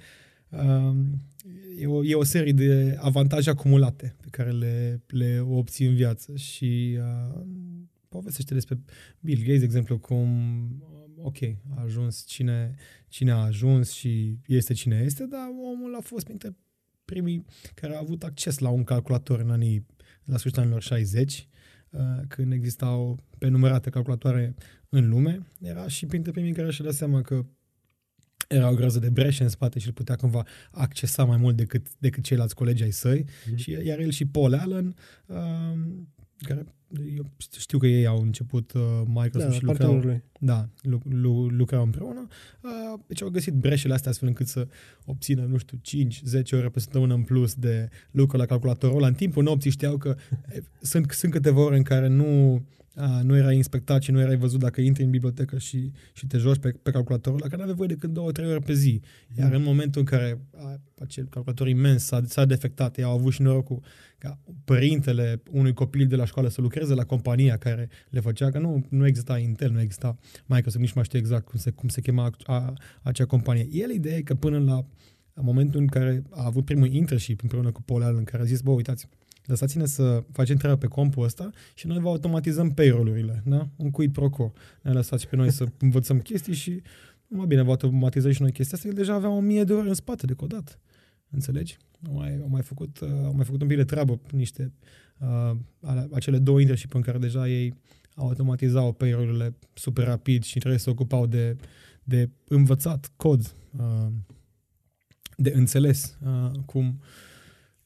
e, o, e o serie de avantaje acumulate pe care le, le obții în viață și uh, povestește despre Bill Gates, de exemplu, cum ok, a ajuns cine, cine a ajuns și este cine este, dar omul a fost printre primii care au avut acces la un calculator în anii, la sfârșitul anilor 60, uh, când existau pe numerate calculatoare în lume, era și printre primii care și-a dat seama că era o grăză de breșe în spate și îl putea cumva accesa mai mult decât, decât ceilalți colegi ai săi. Mm-hmm. Și iar el și Paul Allen, uh, care eu știu că ei au început uh, Microsoft da, și lucrau, da, lu, lu, lucrau împreună. Uh, deci au găsit breșele astea astfel încât să obțină, nu știu, 5-10 ore pe săptămână în plus de lucru la calculatorul ăla. În timpul nopții știau că sunt, sunt câteva ore în care nu a, nu erai inspectat și nu erai văzut dacă intri în bibliotecă și, și te joci pe, pe calculatorul la care nu aveai voie decât două, trei ore pe zi. Iar în momentul în care a, acel calculator imens s-a, s-a defectat, ei au avut și norocul ca părintele unui copil de la școală să lucreze la compania care le făcea, că nu, nu exista Intel, nu exista Microsoft, nici mai știu exact cum se, cum se chema a, a, acea companie. El ideea e că până la momentul în care a avut primul internship împreună cu Paul Allen, care a zis, bă, uitați, lăsați-ne să facem treaba pe compul ăsta și noi vă automatizăm payroll-urile, da? Un quid pro quo. Ne lăsați pe noi să învățăm chestii și mai bine vă automatizăm și noi chestia asta. El deja avea o mie de ore în spate de codat. Înțelegi? Au mai, au mai, făcut, uh, au mai făcut un pic de treabă niște uh, acele două internship în care deja ei automatizau payroll-urile super rapid și trebuie să se ocupau de, de învățat cod, uh, de înțeles uh, cum,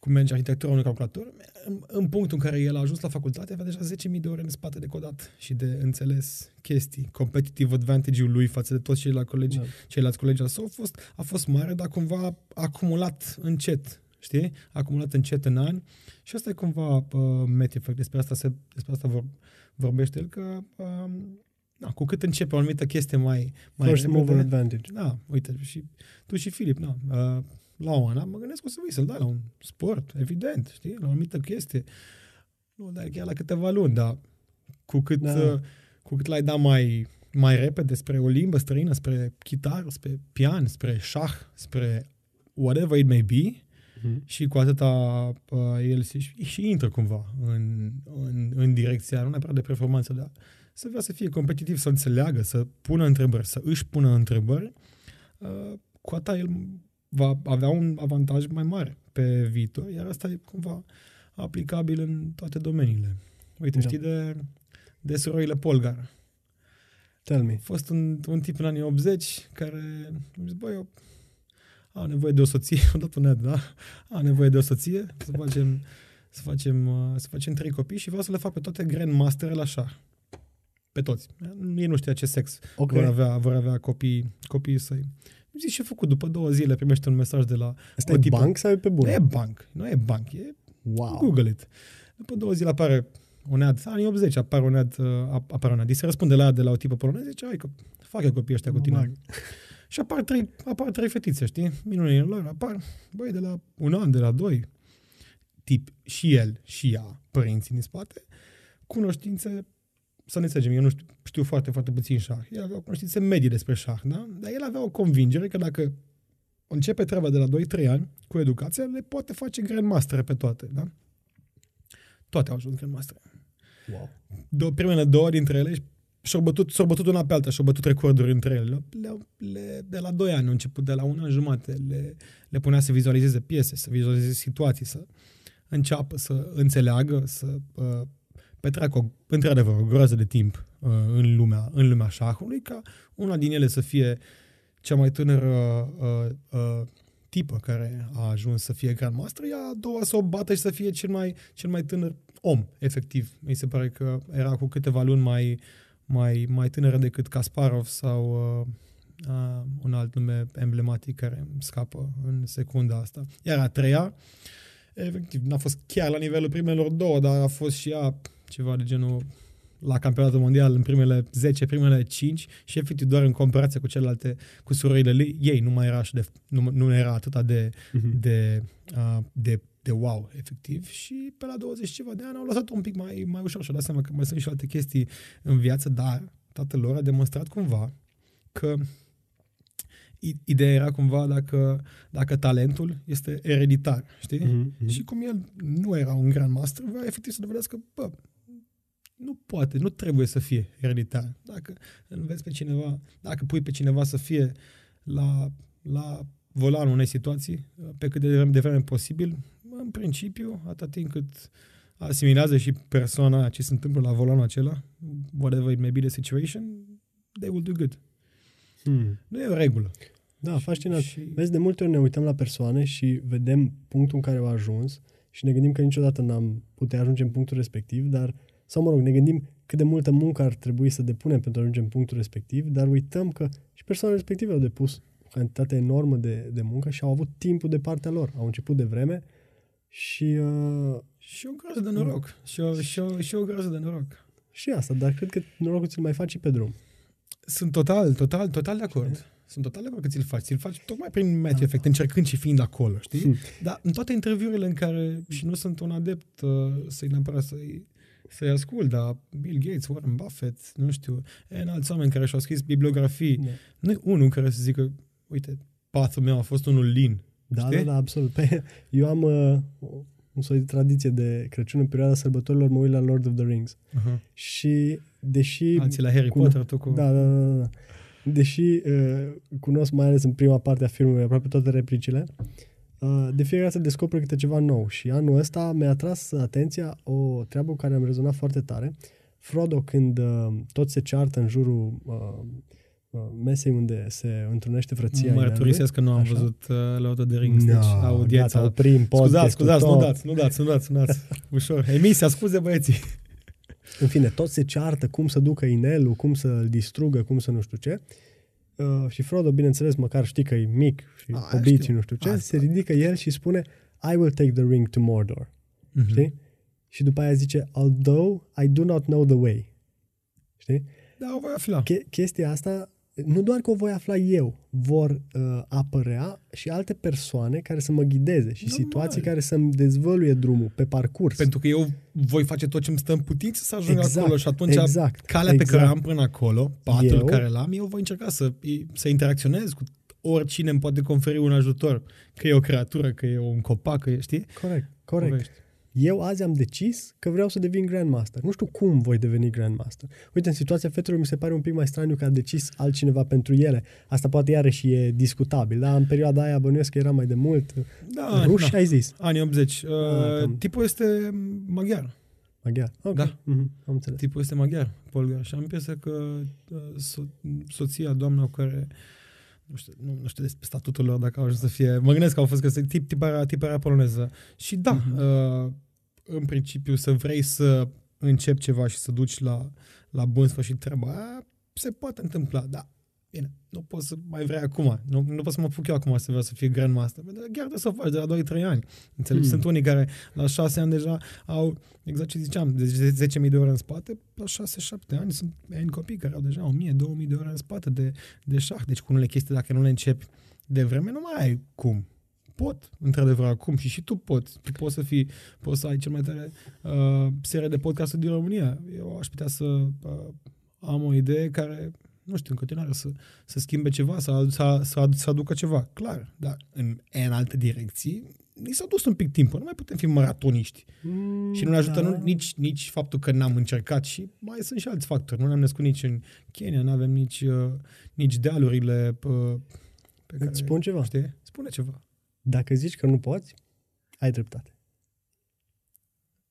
cum merge arhitectura unui calculator, în, în punctul în care el a ajuns la facultate, avea deja 10.000 de ore în spate de codat și de înțeles chestii. Competitive advantage-ul lui față de toți ceilalți colegi, da. ceilalți colegi al său a fost, a fost mare, dar cumva acumulat încet, știi? Acumulat încet în ani și asta e cumva uh, Metifact. Despre asta, se, despre asta vor, vorbește el, că uh, na, cu cât începe o anumită chestie mai... mai First mover advantage. Da, uite, și tu și Filip, na, uh, la un an, mă gândesc că o să vii să-l dai la un sport, evident, știi, la o anumită chestie. Nu dai chiar la câteva luni, dar cu cât, da. uh, cu cât l-ai dat mai, mai repede spre o limbă străină, spre chitară, spre pian, spre șah, spre whatever it may be, uh-huh. și cu atâta uh, el și, și intră cumva în, în, în direcția, nu neapărat de performanță, dar să vrea să fie competitiv, să înțeleagă, să pună întrebări, să își pună întrebări, uh, cu atâta el va avea un avantaj mai mare pe viitor, iar asta e cumva aplicabil în toate domeniile. Uite, da. știi de, de surorile Polgar. Tell me. A fost un, un tip în anii 80 care a zis, băi, eu am nevoie de o soție, o dat un ad, da? Am nevoie de o soție, să facem, să facem, uh, să facem trei copii și vreau să le fac pe toate Grandmaster la șah. Pe toți. Ei nu știa ce sex okay. vor, avea, vor avea copii, copiii săi. Zic ce făcut, după două zile primește un mesaj de la... Asta e tipă. banc sau e pe bun? Nu e banc, nu e banc, e wow. Google it. După două zile apare un ad, anii 80 apare un ad, uh, apare un ad, se răspunde la ad de la o tipă poloneză, zice, hai că fac eu copiii ăștia cu tine. Și apar trei, apar trei fetițe, știi? Minunile lor, apar, băi, de la un an, de la doi, tip, și el, și ea, părinții din spate, cunoștințe să ne înțelegem, eu nu știu, știu foarte, foarte puțin șah. El avea o cunoștințe medii despre șah, da? Dar el avea o convingere că dacă începe treaba de la 2-3 ani cu educația, le poate face grandmaster pe toate, da? Toate au ajuns grandmaster. Wow. De, primele două dintre ele și-au bătut, s-au bătut una pe alta și-au bătut recorduri între ele. Le, le, de la 2 ani au început, de la un an jumate, le, le punea să vizualizeze piese, să vizualizeze situații, să înceapă să înțeleagă, să uh, petreacă, într-adevăr, o groază de timp uh, în, lumea, în lumea șahului, ca una din ele să fie cea mai tânără uh, uh, tipă care a ajuns să fie Grandmaster, ea a doua să o bată și să fie cel mai, cel mai tânăr om, efectiv. Mi se pare că era cu câteva luni mai, mai, mai tânără decât Kasparov sau uh, uh, un alt nume emblematic care îmi scapă în secunda asta. Iar a treia, efectiv, n-a fost chiar la nivelul primelor două, dar a fost și ea ceva de genul la campionatul mondial în primele 10, primele 5 și efectiv doar în comparație cu celelalte, cu surorile ei, nu mai era, și de, nu, nu era atâta de, uh-huh. de, uh, de, de wow, efectiv. Și pe la 20 ceva de ani au lăsat un pic mai, mai ușor și au dat seama că mai sunt și alte chestii în viață, dar tatăl lor a demonstrat cumva că ideea era cumva dacă, dacă talentul este ereditar, știi? Mm-hmm. Și cum el nu era un grand master, vrea efectiv să dovedească, bă, nu poate, nu trebuie să fie ereditar. Dacă înveți pe cineva, dacă pui pe cineva să fie la, la volanul unei situații, pe cât de devreme, de vreme posibil, în principiu, atât timp cât asimilează și persoana ce se întâmplă la volanul acela, whatever it may be the situation, they will do good. Hmm. Nu e o regulă. Da, fascinant. Și... Vezi, de multe ori ne uităm la persoane și vedem punctul în care au ajuns și ne gândim că niciodată n-am putea ajunge în punctul respectiv, dar sau, mă rog, ne gândim cât de multă muncă ar trebui să depunem pentru a ajunge în punctul respectiv, dar uităm că și persoanele respective au depus o cantitate enormă de, de muncă și au avut timpul de partea lor. Au început de vreme și... Uh, și o groază de noroc. Și o, și, o, și o groază de noroc. Și asta, dar cred că norocul ți-l mai faci pe drum. Sunt total, total, total de acord. Sunt total de acord că ți-l faci. Ți-l faci tocmai prin Matthew da. Effect, încercând și fiind acolo, știi? Hmm. Dar în toate interviurile în care, și nu sunt un adept uh, să-i neapărat să-i să-i ascult, dar Bill Gates, Warren Buffett, nu știu, în alți oameni care și-au scris bibliografii. Da. Nu e unul care să zică, uite, pathul meu a fost unul lin. Da, știi? da, da, absolut. Pe, eu am uh, un soi de tradiție de Crăciun în perioada sărbătorilor, mă uit la Lord of the Rings. Uh-huh. Și deși... Alții la Harry Potter, tu cu... Da, da, da, da. Deși uh, cunosc mai ales în prima parte a filmului aproape toate replicile, uh, Uh, de fiecare dată descoper câte ceva nou și anul ăsta mi-a atras atenția o treabă cu care am rezonat foarte tare. Frodo, când uh, tot se ceartă în jurul uh, uh, mesei unde se întrunește frăția Mărturisesc că nu am așa? văzut uh, Lord of the Rings, no, deci audiența... Gata, oprim scuzați, scuzați, nu dați, nu dați, nu dați, nu dați. Ușor. Emisia, scuze băieții. În fine, tot se ceartă cum să ducă inelul, cum să-l distrugă, cum să nu știu ce. Uh, și Frodo, bineînțeles, măcar știi că e mic și A, obit și nu știu ce, Asta. se ridică el și spune I will take the ring to Mordor. Mm-hmm. Știi? Și după aia zice although I do not know the way. Știi? Da, o voi afla. Ch- chestia asta nu doar că o voi afla eu, vor uh, apărea și alte persoane care să mă ghideze și Normal. situații care să-mi dezvăluie drumul pe parcurs. Pentru că eu voi face tot ce îmi stă în putință să ajung exact, acolo și atunci exact, calea exact. pe care exact. am până acolo, patul eu, care l-am, eu voi încerca să, să interacționez cu oricine îmi poate conferi un ajutor, că e o creatură, că e un copac, că e, știi? Corect, corect. Povești. Eu azi am decis că vreau să devin Grandmaster. Nu știu cum voi deveni Grandmaster. Uite, în situația fetelor mi se pare un pic mai straniu că a decis altcineva pentru ele. Asta poate iarăși e discutabil, dar în perioada aia bănuiesc că era mai de mult. Da, Ruși, da. ai zis. Anii 80. Uh, ah, tipul este maghiar. Maghiar. Ok. Da. Mm-hmm. Am înțeles. Tipul este maghiar, Polgar. Și am impresia că uh, so- soția, doamna cu care nu știu, nu, nu știu despre statutul lor, dacă au ajuns să fie... Mă gândesc că au fost că tip, tip, era, tip era poloneză. Și da, mm-hmm. uh, în principiu să vrei să începi ceva și să duci la, la bun sfârșit treaba aia, se poate întâmpla, da. Bine, nu pot să mai vrei acum. Nu, nu pot să mă apuc eu acum să vreau să fie Grandmaster. Chiar trebuie să o faci de la 2-3 ani. Înțelegi? Mm. Sunt unii care la 6 ani deja au, exact ce ziceam, de 10.000 de ore în spate, la 6-7 ani sunt ani copii care au deja 1.000-2.000 de ore în spate de, de șah. Deci cu unele chestii, dacă nu le începi de vreme, nu mai ai cum pot, într-adevăr, acum și și tu poți. Tu poți să fii, poți să ai cel mai tare uh, serie de podcast din România. Eu aș putea să uh, am o idee care, nu știu, în continuare să, să schimbe ceva, să, să, să, să aducă ceva. Clar, dar în, în alte direcții ni s-a dus un pic timpul, nu mai putem fi maratoniști. Mm, și nu ne ajută da. nu, nici, nici faptul că n-am încercat și mai sunt și alți factori. Nu ne-am născut nici în Kenya, nu avem nici, uh, nici dealurile uh, pe care, spun ceva. Știi? Spune ceva. Dacă zici că nu poți, ai dreptate.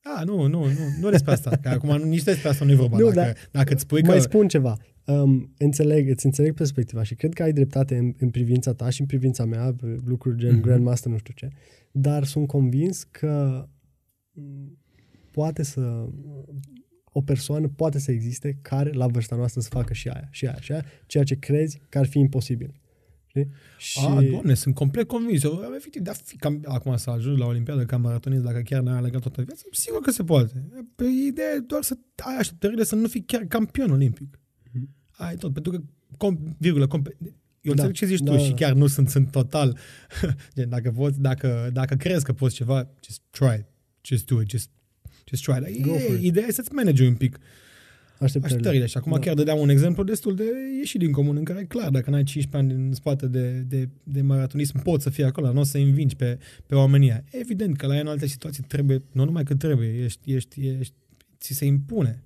A, nu, nu, nu, nu despre asta. Că acum nici despre asta nu e vorba. Nu, dacă, dar dacă îți spui mai că... spun ceva. Um, înțeleg, îți înțeleg perspectiva și cred că ai dreptate în, în privința ta și în privința mea, lucruri gen mm-hmm. Grandmaster, nu știu ce, dar sunt convins că poate să o persoană poate să existe care la vârsta noastră să facă și aia, și aia, și aia, ceea ce crezi că ar fi imposibil. Știi? Și... A, doamne, sunt complet convins. Eu, efectiv, de fi cam, acum să ajungi la Olimpiadă ca maratonist, dacă chiar n-ai alegat toată viața, sigur că se poate. Pe ideea e doar să ai așteptările să nu fii chiar campion olimpic. Mm. Ai tot, pentru că, com, virgulă, com, eu da, înțeleg ce zici da, tu da. și chiar nu sunt, sunt total, gen, dacă, poți, dacă, dacă crezi că poți ceva, just try Just do it, just, just try it. E, ideea e să-ți manage un pic așteptările. așteptările. Și acum da. chiar dădeam un exemplu destul de ieșit din comun, în care, clar, dacă n-ai 15 ani în spate de, de, de maratonism, poți să fii acolo, nu o să învingi pe, pe oamenia. Evident că la ea în alte situații trebuie, nu numai că trebuie, ești, ești, ești, ți se impune.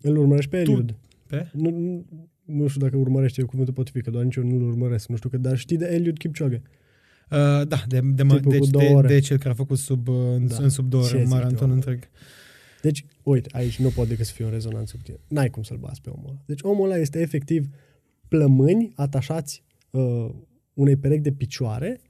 Îl urmărești pe Eliud. Tu, pe? Nu, nu, nu știu dacă urmărește eu cuvântul potrivit, că doar nici eu nu-l urmăresc. Nu știu că, dar știi de Eliud Kipchoge. Uh, da, de, de, de, deci de, de, de cel care a făcut sub, da. în sub două ore un maraton întreg. Deci, uite, aici nu pot decât să fie o rezonanță subtil. N-ai cum să-l bați pe omul ăla. Deci omul ăla este efectiv plămâni atașați uh, unei perechi de picioare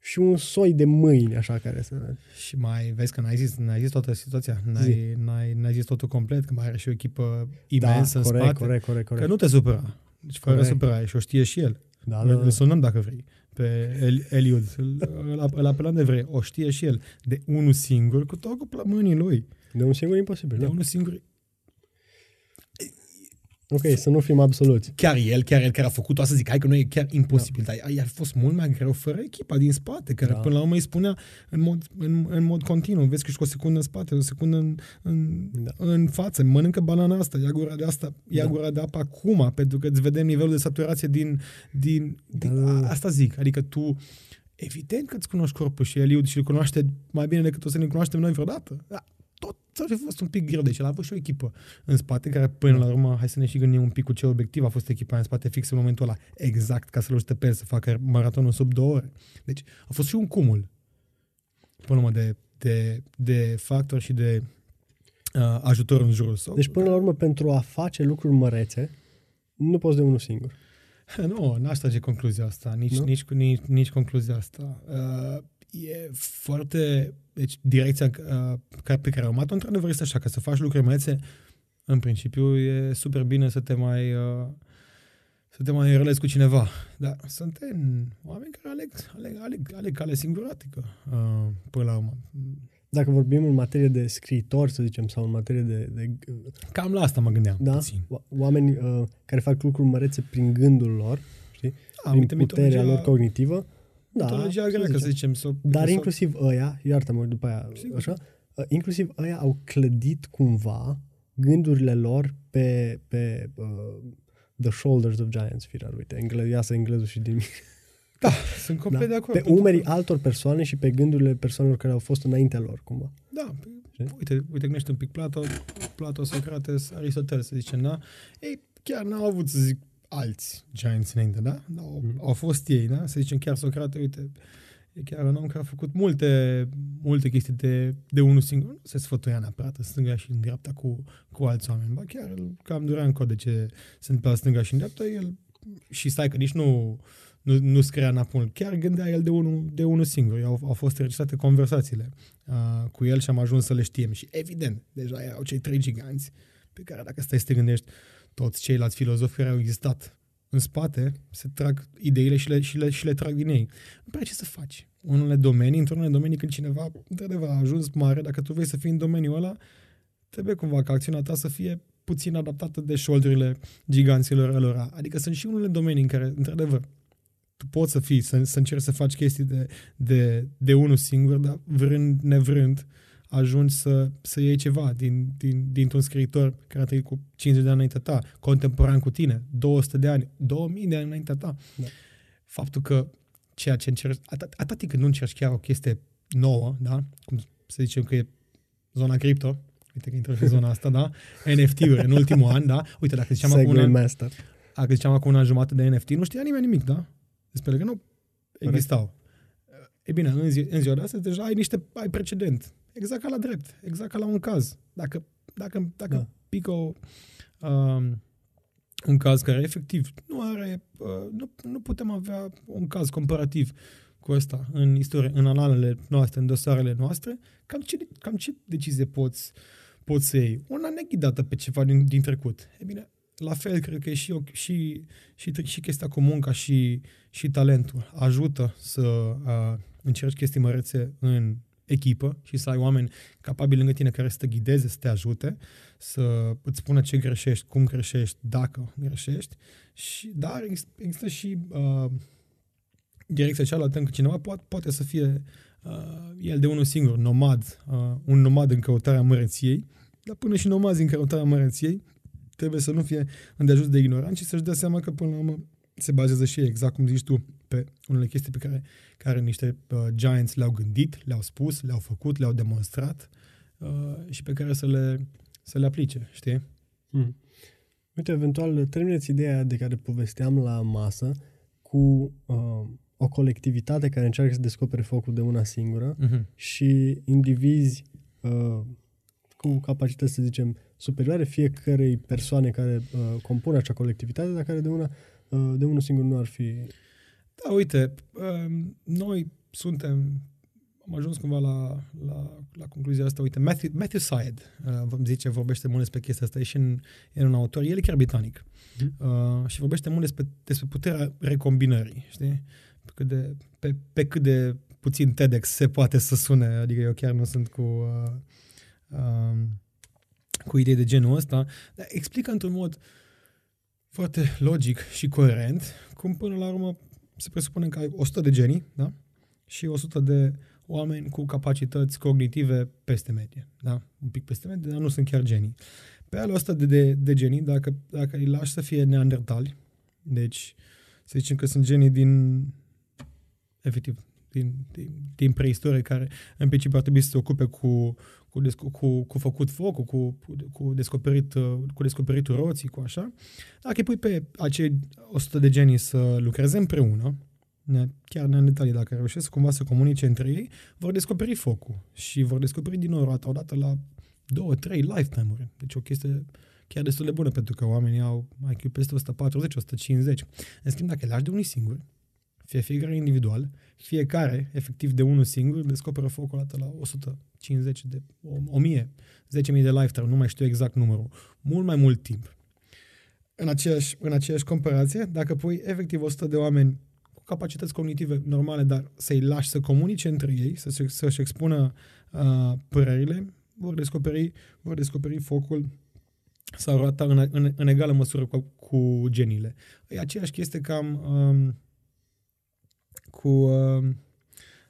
și un soi de mâini, așa, care să... Și mai vezi că n-ai zis, n-ai zis toată situația, n-ai, n-ai, n-ai zis totul complet, că mai are și o echipă imensă da, corect, în spate. corect, corect, corect. Că nu te supăra. Deci fără corect. supărare și o știe și el. Da, da, da. Îl sunăm dacă vrei pe El- Eliud. Îl, îl, îl apelăm de vrei. O știe și el. De unul singur, cu tot cu plămânii lui. De un singur imposibil. De da. unul singur Ok, să nu fim absoluți. Chiar el, chiar el care a făcut asta, zic, hai că nu e chiar imposibil, da. dar a fost mult mai greu fără echipa din spate, care da. până la urmă îi spunea în mod, în, în mod continuu, vezi că ești cu o secundă în spate, o secundă în, în, da. în față, mănâncă banana asta, ia gura de asta, ia da. gura de apă acum, pentru că îți vedem nivelul de saturație din, din, da. din a, asta zic, adică tu evident că îți cunoști corpul și Eliud și îl cunoaște mai bine decât o să ne cunoaștem noi vreodată. Da, tot s-ar fi fost un pic greu. Deci el a avut și o echipă în spate, care până la urmă, hai să ne și gândim un pic cu ce obiectiv a fost echipa în spate fix în momentul ăla, exact ca să-l ajute pe el să facă maratonul sub două ore. Deci a fost și un cumul, până la urmă, de, de, de factor și de uh, ajutor în jurul său. Deci până la urmă, pentru a face lucruri mărețe, nu poți de unul singur. Nu, n-aș trage concluzia asta, nici, nici, nici, nici concluzia asta. Uh, e foarte... Deci direcția uh, pe care am urmat într-adevăr, este așa, ca să faci lucruri mai în principiu e super bine să te mai... Uh, să te mai relezi cu cineva. Dar suntem oameni care aleg, aleg, aleg, aleg cale singuratică uh, până la urmă. Dacă vorbim în materie de scriitori, să zicem, sau în materie de... de Cam la asta mă gândeam da? puțin. Oameni uh, care fac lucruri mărețe prin gândul lor, știi? Da, prin puterea lor cognitivă, da, mitologia greacă, să zicem. Sau, Dar sau... inclusiv ăia, iartă-mă după aia, Sigur. așa, uh, inclusiv ăia au clădit cumva gândurile lor pe, pe uh, The Shoulders of Giants, firar, uite, engle- iasă englezul și din mine. Da, sunt complet da? de acord. Pe umerii altor persoane și pe gândurile persoanelor care au fost înaintea lor, cumva. Da, uite, uite, gândește un pic Plato, Plato, Socrates, Aristotel, să zicem, da? Ei, chiar n-au avut, să zic, alți giants înainte, da? da au, mm. au fost ei, da? Să zicem chiar Socrate, uite, e chiar un om care a făcut multe, multe chestii de, de unul singur. Nu se sfătuia neapărat în stânga și în dreapta cu, cu alți oameni. Ba chiar cam durea în cod de ce sunt pe la stânga și în dreapta, el și stai că nici nu, nu, nu scria înapoi. Chiar gândea el de unul, de unul singur. Au, au fost registrate conversațiile uh, cu el și am ajuns să le știm. Și evident, deja erau cei trei giganți pe care dacă stai să te gândești, toți ceilalți filozofi care au existat în spate, se trag ideile și le, și le, și le trag din ei. Nu prea ce să faci. Unele domenii, într-unele domenii când cineva, într-adevăr, a ajuns mare, dacă tu vrei să fii în domeniul ăla, trebuie cumva ca acțiunea ta să fie puțin adaptată de șoldurile giganților lor. Adică sunt și unele domenii în care, într-adevăr, tu poți să fii, să, să încerci să faci chestii de, de, de unul singur, dar vrând, nevrând, ajungi să, să iei ceva din, din, dintr-un scriitor care a trăit cu 50 de ani înaintea ta, contemporan cu tine, 200 de ani, 2000 de ani înaintea ta. Da. Faptul că ceea ce încerci, atât, atât când nu încerci chiar o chestie nouă, da? cum să zicem că e zona cripto, uite că intră și zona asta, da? NFT-uri în ultimul an, da? Uite, dacă ziceam acum un master. Dacă ziceam acum un an jumate de NFT, nu știa nimeni nimic, da? Despre că nu existau. E bine, în, zi, în ziua de astăzi deja ai niște, ai precedent. Exact ca la drept, exact ca la un caz. Dacă, dacă, dacă da. pică o, um, un caz care efectiv nu are, uh, nu, nu putem avea un caz comparativ cu ăsta în istorie, în analele noastre, în dosarele noastre, cam ce, cam ce decizie poți, poți să iei? Una neghidată pe ceva din, din trecut. E bine, la fel, cred că e și, și, și, și chestia cu munca și, și talentul. Ajută să uh, încerci chestii mărețe în echipă și să ai oameni capabili lângă tine care să te ghideze, să te ajute, să îți spună ce greșești, cum greșești, dacă greșești. Și, dar există și uh, direcția cealaltă, încă cineva poate, poate să fie uh, el de unul singur, nomad, uh, un nomad în căutarea măreției, dar până și nomazi în căutarea măreției trebuie să nu fie îndeajuns de ignorant și să-și dea seama că până la urmă se bazează și exact cum zici tu, pe unele chestii pe care, care niște uh, giants le-au gândit, le-au spus, le-au făcut, le-au demonstrat uh, și pe care să le, să le aplice, știi? Hmm. Uite, eventual, termineți ideea de care povesteam la masă cu uh, o colectivitate care încearcă să descopere focul de una singură uh-huh. și indivizi uh, cu capacități, să zicem, superioare fiecărei persoane care uh, compun acea colectivitate, dar care de una uh, de unul singur nu ar fi da, uite, um, noi suntem, am ajuns cumva la, la, la concluzia asta. Uite, Matthew, Matthew Syed, uh, vă zice, vorbește mult despre chestia asta, e și în, e un autor, el e chiar britanic. Mm. Uh, și vorbește mult despre, despre puterea recombinării, știi? Pe cât de, pe, pe cât de puțin TEDx se poate să sune, adică eu chiar nu sunt cu, uh, uh, cu idei de genul ăsta, dar explică într-un mod foarte logic și coerent cum până la urmă se presupune că ai 100 de genii, da? Și 100 de oameni cu capacități cognitive peste medie, da? Un pic peste medie, dar nu sunt chiar genii. Pe ale 100 de, de, de genii, dacă, dacă îi lași să fie neandertali, deci să zicem că sunt genii din, efectiv, din, din, din preistorie care în principiu ar trebui să se ocupe cu, cu, desco- cu, cu făcut focul, cu, cu, descoperit, cu descoperitul roții, cu așa. Dacă îi pui pe acei 100 de genii să lucreze împreună, chiar neandertalii, dacă reușesc cumva să comunice între ei, vor descoperi focul și vor descoperi din nou roata odată la două, trei lifetime-uri. Deci o chestie chiar destul de bună, pentru că oamenii au IQ peste 140, 150. În schimb, dacă le lași de unii singuri, fie fiecare individual, fiecare, efectiv de unul singur, descoperă focul ăla la 150 de 1000, 10.000 de lifetime, nu mai știu exact numărul. Mult mai mult timp. În aceeași, în aceeași comparație, dacă pui efectiv 100 de oameni cu capacități cognitive normale, dar să-i lași să comunice între ei, să, să-și expună uh, părerile, vor descoperi, vor descoperi focul sau roata în, în, în egală măsură cu, cu genile. E aceeași chestie cam um, cu... Uh,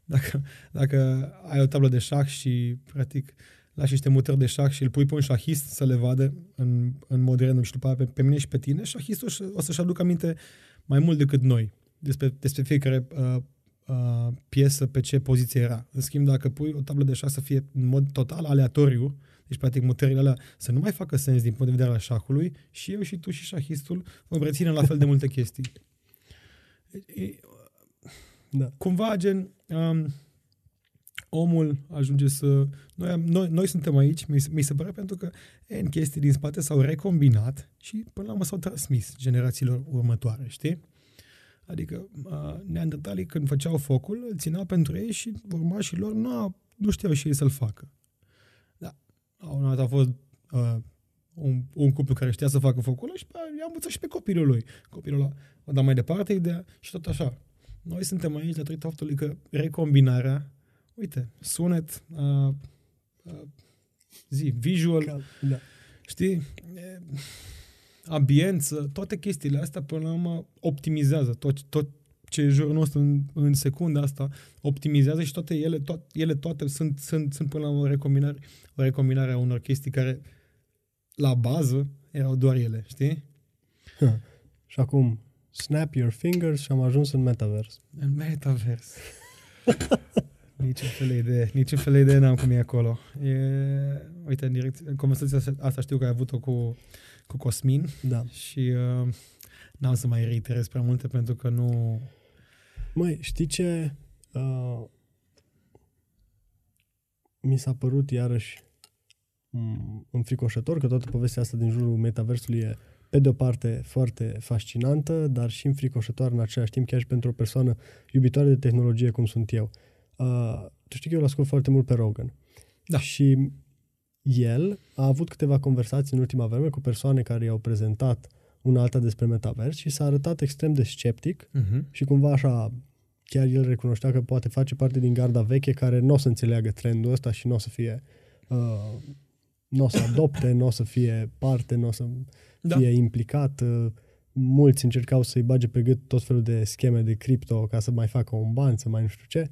dacă, dacă ai o tablă de șah și, practic, lași niște mutări de șah și îl pui pe un șahist să le vadă în, în mod random și după pe, pe mine și pe tine, șahistul o să-și aducă aminte mai mult decât noi despre, despre fiecare uh, uh, piesă pe ce poziție era. În schimb, dacă pui o tablă de șah să fie în mod total aleatoriu, deci, practic, mutările alea să nu mai facă sens din punct de vedere al șahului și eu și tu și șahistul vom reține la fel de multe chestii. Da. Cumva, gen, um, omul ajunge să... Noi, noi, noi suntem aici, mi, mi se pare, pentru că în chestii din spate s-au recombinat și până la urmă s-au transmis generațiilor următoare, știi? Adică uh, neandertalii când făceau focul, îl țineau pentru ei și urmașii lor nu, nu știau și ei să-l facă. Da. Un dat a fost uh, un, un cuplu care știa să facă focul și i-a învățat și pe copilul lui. Copilul ăla a dat mai departe ideea și tot așa. Noi suntem aici datorită faptului că recombinarea, uite, sunet, uh, uh, zi, visual, da. știi, ambiență, toate chestiile astea până la urmă optimizează tot, tot ce e jurul nostru în, în secunda asta, optimizează și toate ele, to- ele toate sunt, sunt, sunt până la urmă o recombinare, o recombinare a unor chestii care la bază erau doar ele, știi? Ha. Și acum, snap your fingers și am ajuns în metavers. În metavers. Niciun fel de idee, niciun fel de idee n-am cum e acolo. E, uite, în direct, conversația asta știu că ai avut-o cu, cu Cosmin da. și uh, n-am să mai reiterez prea multe pentru că nu... Măi, știi ce uh, mi s-a părut iarăși mm, înfricoșător, că toată povestea asta din jurul metaversului e pe de o parte foarte fascinantă, dar și înfricoșătoare în același timp, chiar și pentru o persoană iubitoare de tehnologie cum sunt eu. Uh, tu știi că eu îl ascult foarte mult pe Rogan. Da. Și el a avut câteva conversații în ultima vreme cu persoane care i-au prezentat una alta despre metavers și s-a arătat extrem de sceptic uh-huh. și cumva așa chiar el recunoștea că poate face parte din garda veche care nu o să înțeleagă trendul ăsta și nu o să fie uh, nu o să adopte, nu o să fie parte, nu o să da. fie implicat. Uh, mulți încercau să-i bage pe gât tot felul de scheme de cripto ca să mai facă un ban, să mai nu știu ce.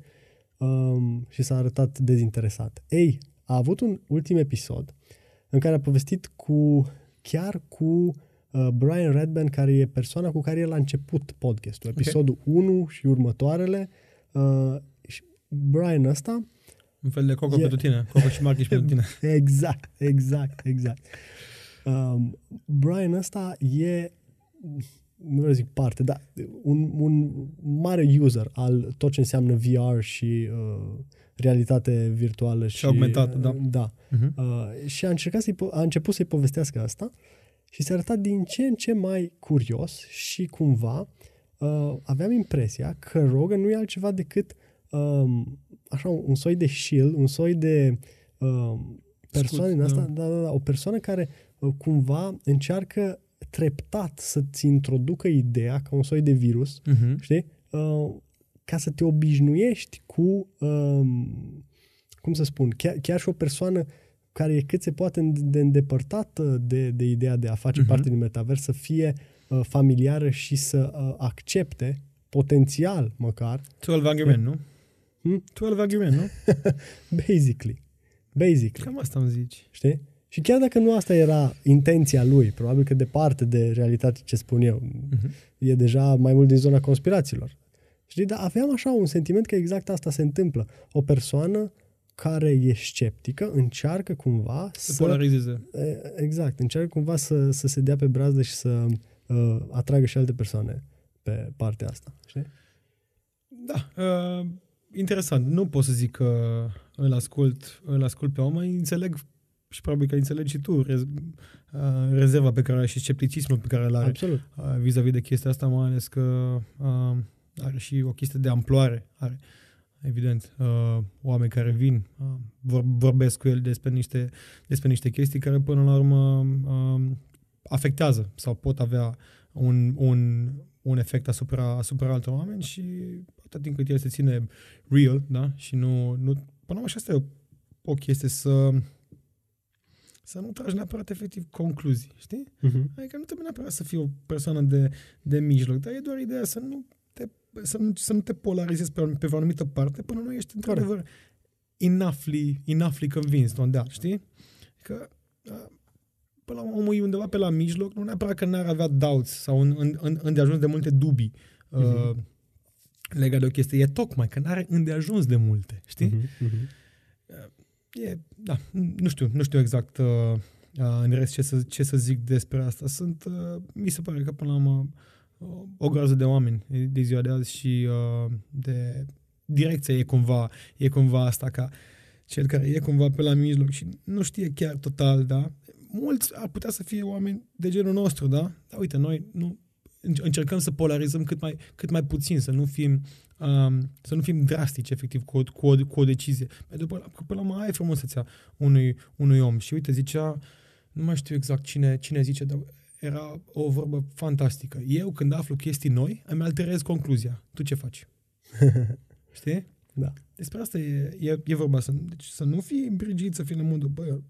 Um, și s-a arătat dezinteresat. Ei, a avut un ultim episod în care a povestit cu chiar cu uh, Brian Redban, care e persoana cu care el a început podcastul, episodul okay. 1 și următoarele. Uh, și Brian ăsta un fel de coco e... pentru tine, coco și marchi pentru tine. exact, exact, exact. Um, Brian ăsta e, nu vreau să zic parte, dar un, un mare user al tot ce înseamnă VR și uh, realitate virtuală și, și augmentată, da. da. Uh-huh. Uh, și a, încercat să a început să-i povestească asta și s-a arătat din ce în ce mai curios și cumva uh, aveam impresia că Rogan nu e altceva decât um, așa un soi de shield, un soi de uh, persoană din asta, da. Da, da, da, o persoană care uh, cumva încearcă treptat să-ți introducă ideea ca un soi de virus, uh-huh. știi? Uh, ca să te obișnuiești cu, um, cum să spun, chiar, chiar și o persoană care e cât se poate de îndepărtată de, de ideea de a face uh-huh. parte din metavers, să fie uh, familiară și să uh, accepte potențial măcar. 12 argument, nu? Hmm? 12 argument, nu? Basically. Basically. Cam asta îmi zici. Știi? Și chiar dacă nu asta era intenția lui, probabil că departe de realitate ce spun eu, uh-huh. e deja mai mult din zona conspirațiilor. Știi, dar aveam așa un sentiment că exact asta se întâmplă. O persoană care e sceptică încearcă cumva să... Să polarizeze. Exact, încearcă cumva să, să se dea pe brazdă și să uh, atragă și alte persoane pe partea asta. Știi? Da. Uh, interesant. Nu pot să zic că îl ascult, îl ascult pe om, înțeleg și probabil că înțelegi și tu rez, uh, rezerva pe care are și scepticismul pe care îl are Absolut. Uh, vis-a-vis de chestia asta, mai ales că uh, are și o chestie de amploare. Are, evident, uh, oameni care vin, uh, vor, vorbesc cu el despre niște, despre niște chestii care până la urmă uh, afectează sau pot avea un, un, un efect asupra, asupra altor oameni și atât timp cât el se ține real, da? Și nu, nu până la urmă și asta e o, o chestie să să nu tragi neapărat efectiv concluzii, știi? Uh-huh. Adică nu trebuie neapărat să fii o persoană de, de mijloc, dar e doar ideea să nu te, să nu, să nu te polarizezi pe, pe o anumită parte până nu ești într-adevăr enoughly, enoughly convinced on that, știi? Că până la urmă omul e undeva pe la mijloc, nu neapărat că n-ar avea doubts sau în, în, în, în de ajuns de multe dubii uh-huh. uh, legat de o chestie, e tocmai că n-are îndeajuns de multe, știi? Uh-huh, uh-huh. E, da, nu știu, nu știu exact uh, uh, în rest ce să, ce să zic despre asta. Sunt, uh, mi se pare că până la urmă uh, o groază de oameni de ziua de azi și uh, de direcția e cumva, e cumva asta ca cel care e cumva pe la mijloc și nu știe chiar total, da? Mulți ar putea să fie oameni de genul nostru, da? Dar uite, noi nu încercăm să polarizăm cât mai, cât mai puțin, să nu fim um, să nu fim drastici, efectiv, cu o, cu o, cu o decizie. Pentru că până la urmă ai frumusețea unui, unui om. Și uite, zicea, nu mai știu exact cine, cine zice, dar era o vorbă fantastică. Eu, când aflu chestii noi, îmi alterez concluzia. Tu ce faci? Știi? Da. Despre asta e, e, e vorba. Să, deci să nu fii îmbrigit, să fii în modul, bă,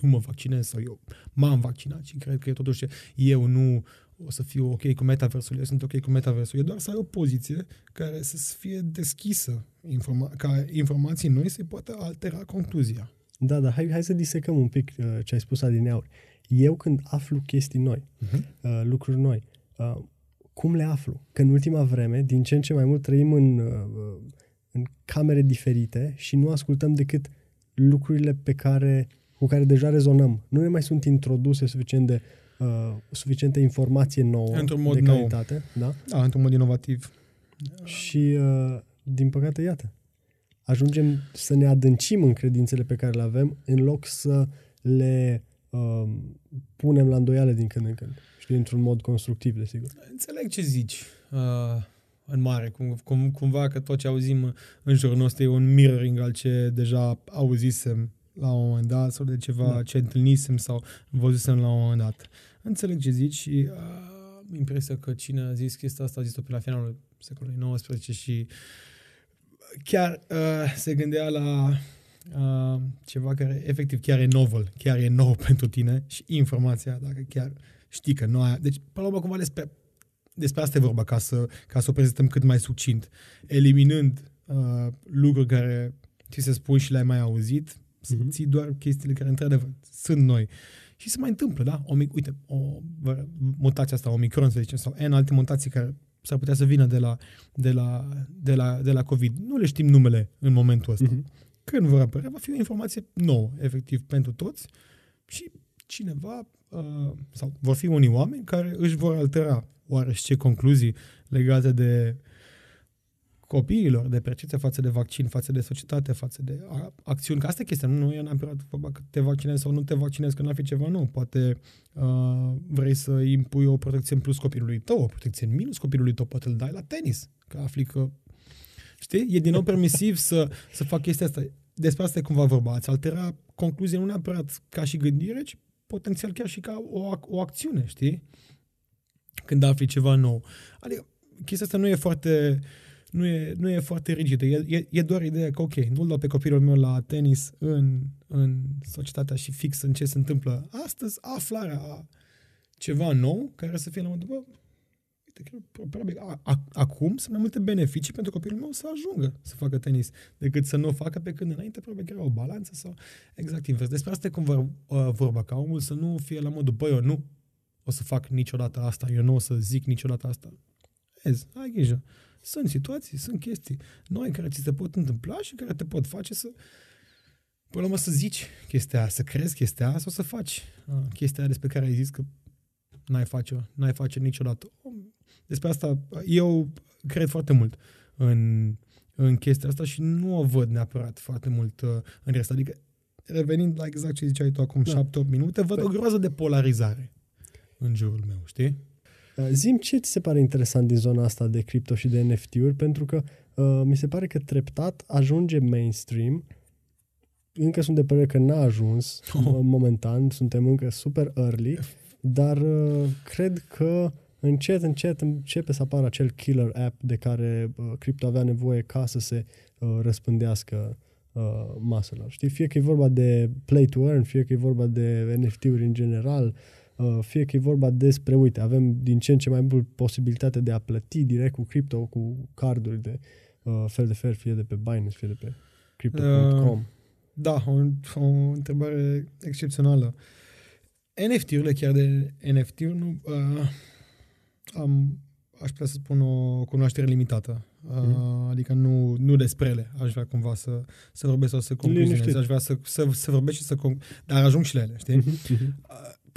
nu mă vaccinez sau eu m-am vaccinat și cred că e totuși eu nu o să fiu ok cu metaversul, eu sunt ok cu metaversul. E doar să ai o poziție care să fie deschisă, informa- ca informații noi să poată altera concluzia. Da, da, hai, hai să disecăm un pic uh, ce ai spus adineauri. Eu când aflu chestii noi, uh-huh. uh, lucruri noi, uh, cum le aflu? Că în ultima vreme, din ce în ce mai mult trăim în, uh, în camere diferite și nu ascultăm decât lucrurile pe care, cu care deja rezonăm. Nu ne mai sunt introduse suficient de uh, suficientă informație nouă, într-un mod de calitate. Nou. Da? da, într-un mod inovativ. Și, uh, din păcate, iată, ajungem să ne adâncim în credințele pe care le avem în loc să le uh, punem la îndoială din când în când. Știi, într-un mod constructiv, desigur. Înțeleg ce zici. Uh, în mare, cum, cum, cumva că tot ce auzim în jurul nostru e un mirroring al ce deja auzisem la un moment dat sau de ceva da. ce întâlnisem sau văzusem la un moment dat. Înțeleg ce zici și uh, impresia că cine a zis chestia asta a zis-o pe la finalul secolului XIX și chiar uh, se gândea la uh, ceva care efectiv chiar e novel, chiar e nou pentru tine și informația, dacă chiar știi că nu ai... Deci, până la urmă, cumva despre, despre asta e vorba, ca să, ca să o prezentăm cât mai succint, eliminând uh, lucruri care ți se spun și le-ai mai auzit, mm-hmm. ții doar chestiile care, într-adevăr, sunt noi. Și se mai întâmplă, da? O, uite, o mutație asta, Omicron, să zicem, sau N alte mutații care s-ar putea să vină de la, de la, de la, de la COVID. Nu le știm numele în momentul ăsta. Mm-hmm. Când vor apărea, va fi o informație nouă, efectiv, pentru toți și cineva, uh, sau vor fi unii oameni care își vor altera oarește concluzii legate de copiilor, de percepție față de vaccin, față de societate, față de acțiuni. Că asta e chestia, nu e neapărat vorba că te vaccinezi sau nu te vaccinezi, că n-ar fi ceva nou. Poate uh, vrei să impui o protecție în plus copilului tău, o protecție în minus copilului tău, poate îl dai la tenis, că afli că Știi? E din nou permisiv să, să fac chestia asta. Despre asta e cumva vorba. Ați altera concluzia nu neapărat ca și gândire, ci potențial chiar și ca o, o acțiune, știi? Când afli ceva nou. Adică chestia asta nu e foarte uh, nu e, nu e foarte rigidă. E, e, e doar ideea că, ok, nu-l dau pe copilul meu la tenis în, în societatea și fix în ce se întâmplă astăzi, aflarea a ceva nou care să fie la modul, bă, uite, probabil a, a, acum sunt mai multe beneficii pentru copilul meu să ajungă să facă tenis decât să nu o facă pe când înainte, probabil că era o balanță sau exact invers. Despre asta e cum uh, vorba, ca omul să nu fie la modul, băi, eu nu o să fac niciodată asta, eu nu o să zic niciodată asta. Vezi, ai grijă. Sunt situații, sunt chestii noi care ți se pot întâmpla și care te pot face să până la urmă să zici chestia aia, să crezi chestia aia sau să faci chestia aia despre care ai zis că n-ai face, n-ai face niciodată. Despre asta eu cred foarte mult în, în chestia asta și nu o văd neapărat foarte mult uh, în rest. Adică, revenind la exact ce ziceai tu acum da. 7-8 minute, văd păi. o groază de polarizare în jurul meu, știi? Uh, zim ce ți se pare interesant din zona asta de cripto și de NFT-uri, pentru că uh, mi se pare că treptat ajunge mainstream. Încă sunt de părere că n-a ajuns oh. momentan, suntem încă super early, dar uh, cred că încet, încet începe să apară acel killer app de care uh, cripto avea nevoie ca să se uh, răspândească uh, maselor. Știi? Fie că e vorba de play to earn, fie că e vorba de NFT-uri în general, uh, Uh, fie că e vorba despre, uite, avem din ce în ce mai mult posibilitate de a plăti direct cu cripto, cu carduri de uh, fel de fel, fie de pe Binance, fie de pe crypto.com. Uh, da, o, o întrebare excepțională. NFT-urile, chiar de NFT-uri, nu, uh, am, aș putea să spun o cunoaștere limitată Mm-hmm. Adică nu, nu despre ele aș vrea cumva să, să vorbesc sau să concluzionez. Aș vrea să, să, să vorbesc și să... Con- dar ajung și la ele, știi? Mm-hmm.